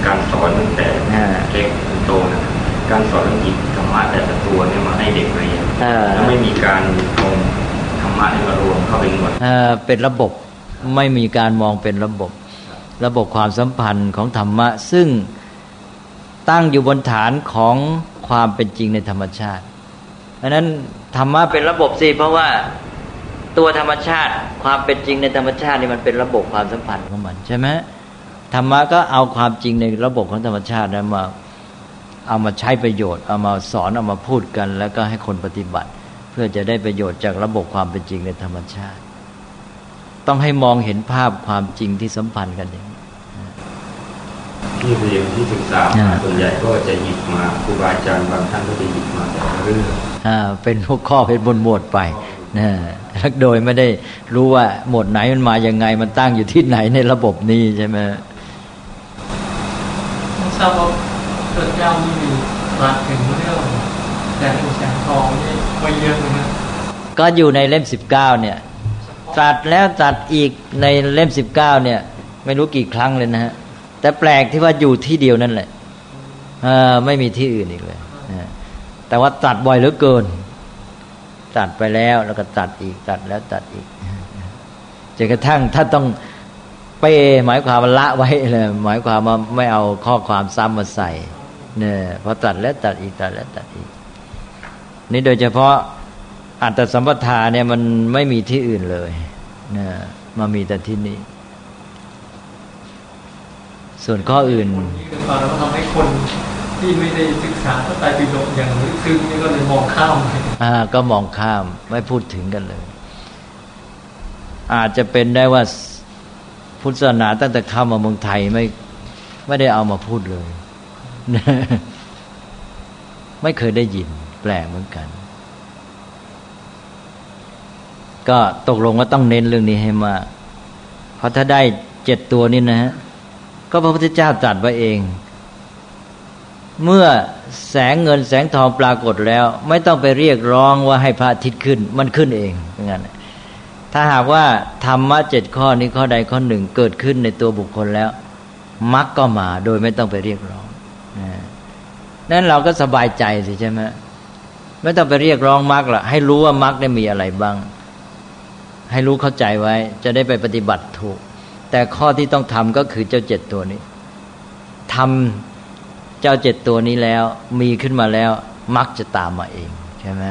การสอนตั้งแต่เล็กถึงโตนะ การสอนหยิบธรรมะแต่ละตัวเนี่ยมาให้เด็กเรียนแล้วไม่มีการเอาธรรมะในมารวมเข้าไปหมดเป็นระบบไม่มีการมองเป็นระบบ ระบบความสัมพันธ์ของธรรมะ ซึ่งตั้งอยู่บนฐานของความเป็นจริงในธรรมชาติดังนั้นธรรมะเป็นระบบสิเพราะว่าตัวธรรมชาติ ความเป็นจริงในธรรมชาตินี่มันเป็นระบบความสัมพันธ์ของมันใช่ไหมธรรมะก็เอาความจริงในระบบของธรรมชาตินั้นมา เอามาใช้ประโยชน์ เอามาสอนเอามาพูดกัน แล้วก็ให้คนปฏิบัติ เพื่อจะได้ประโยชน์จากระบบความเป็นจริงในธรรมชาติ ต้องให้มองเห็นภาพความจริงที่สัมพันธ์กันอย่างนี้ที่เรียนที่ศึกษาส่วนใหญ่ก็จะหยิบมาครูบาอาจารย์บางท่านก็จะหยิบมาแต่เรื่องอ่าเป็นหัวข้อเป็นบนหมวดไปนะโดยไม่ได้รู้ว่าหมวดไหนมันมาอย่างไง มันตั้งอยู่ที่ไหนในระบบนี้ใช่ไหมทราบว่า เกิดเจ้านี่มีรัดถึงเรื่องแสงแสงทองนี่ไว้เยอะเลยนะก็อยู่ในเล่มสิบเก้าเนี่ยตัดแล้วตัดอีกในเล่มสิบเก้าเนี่ย ไม่รู้กี่ครั้งเลยนะฮะแต่แปลกที่ว่าอยู่ที่เดียวนั่นแหละไม่มีที่อื่นอีกเลยแต่ว่าตัดบ่อยเหลือเกิน ตัดไปแล้วแล้วก็ตัดอีกตัดแล้วตัดอีกจนกระทั่งถ้าต้องเปหมายความละไว้เลยหมายความว่าไม่เอาข้อความซ้ำมาใส่ เนี่ยพอตัดแล้วตัดอีกตัดแล้วตัดอีก นี่โดยเฉพาะอัตตสัมปทาเนี่ยมันไม่มีที่อื่นเลยนะมามีแต่ที่นี่ ส่วนข้ออื่นนี่ก็ตอนแล้วทำให้คนที่ไม่ได้ศึกษาพระไตรปิฎกอย่างลึกซึ้งนี่ก็เลยมองข้ามอ่าก็มองข้ามไม่พูดถึงกันเลย อาจจะเป็นได้ว่าพุทธศาสนาตั้งแต่เข้ามาเมืองไทยไม่ไม่ได้เอามาพูดเลย ไม่เคยได้ยิน แปลกเหมือนกัน ก็ตกลงว่าต้องเน้นเรื่องนี้ให้มากเพราะถ้าได้เจ็ดตัวนี้นะฮะก็พระพุทธเจ้าตรัสไว้เอง เมื่อแสงเงินแสงทองปรากฏแล้ว ไม่ต้องไปเรียกร้องว่าให้พระอาทิตย์ขึ้น มันขึ้นเองงั้นถ้าหากว่าธรรมะเจ็ดข้อนี้ข้อใดข้อหนึ่งเกิดขึ้นในตัวบุคคลแล้วมรรคก็มาโดยไม่ต้องไปเรียกร้อง นั้นเราก็สบายใจสิใช่ไหมไม่ต้องไปเรียกร้องมรรคละให้รู้ว่ามรรคได้มีอะไรบ้าง ให้รู้เข้าใจไว้ จะได้ไปปฏิบัติถูก แต่ข้อที่ต้องทำก็คือเจ้าเจ็ดตัวนี้ทำเจ้าเจ็ดตัวนี้แล้ว มีขึ้นมาแล้วมรรคจะตามมาเองใช่ไหม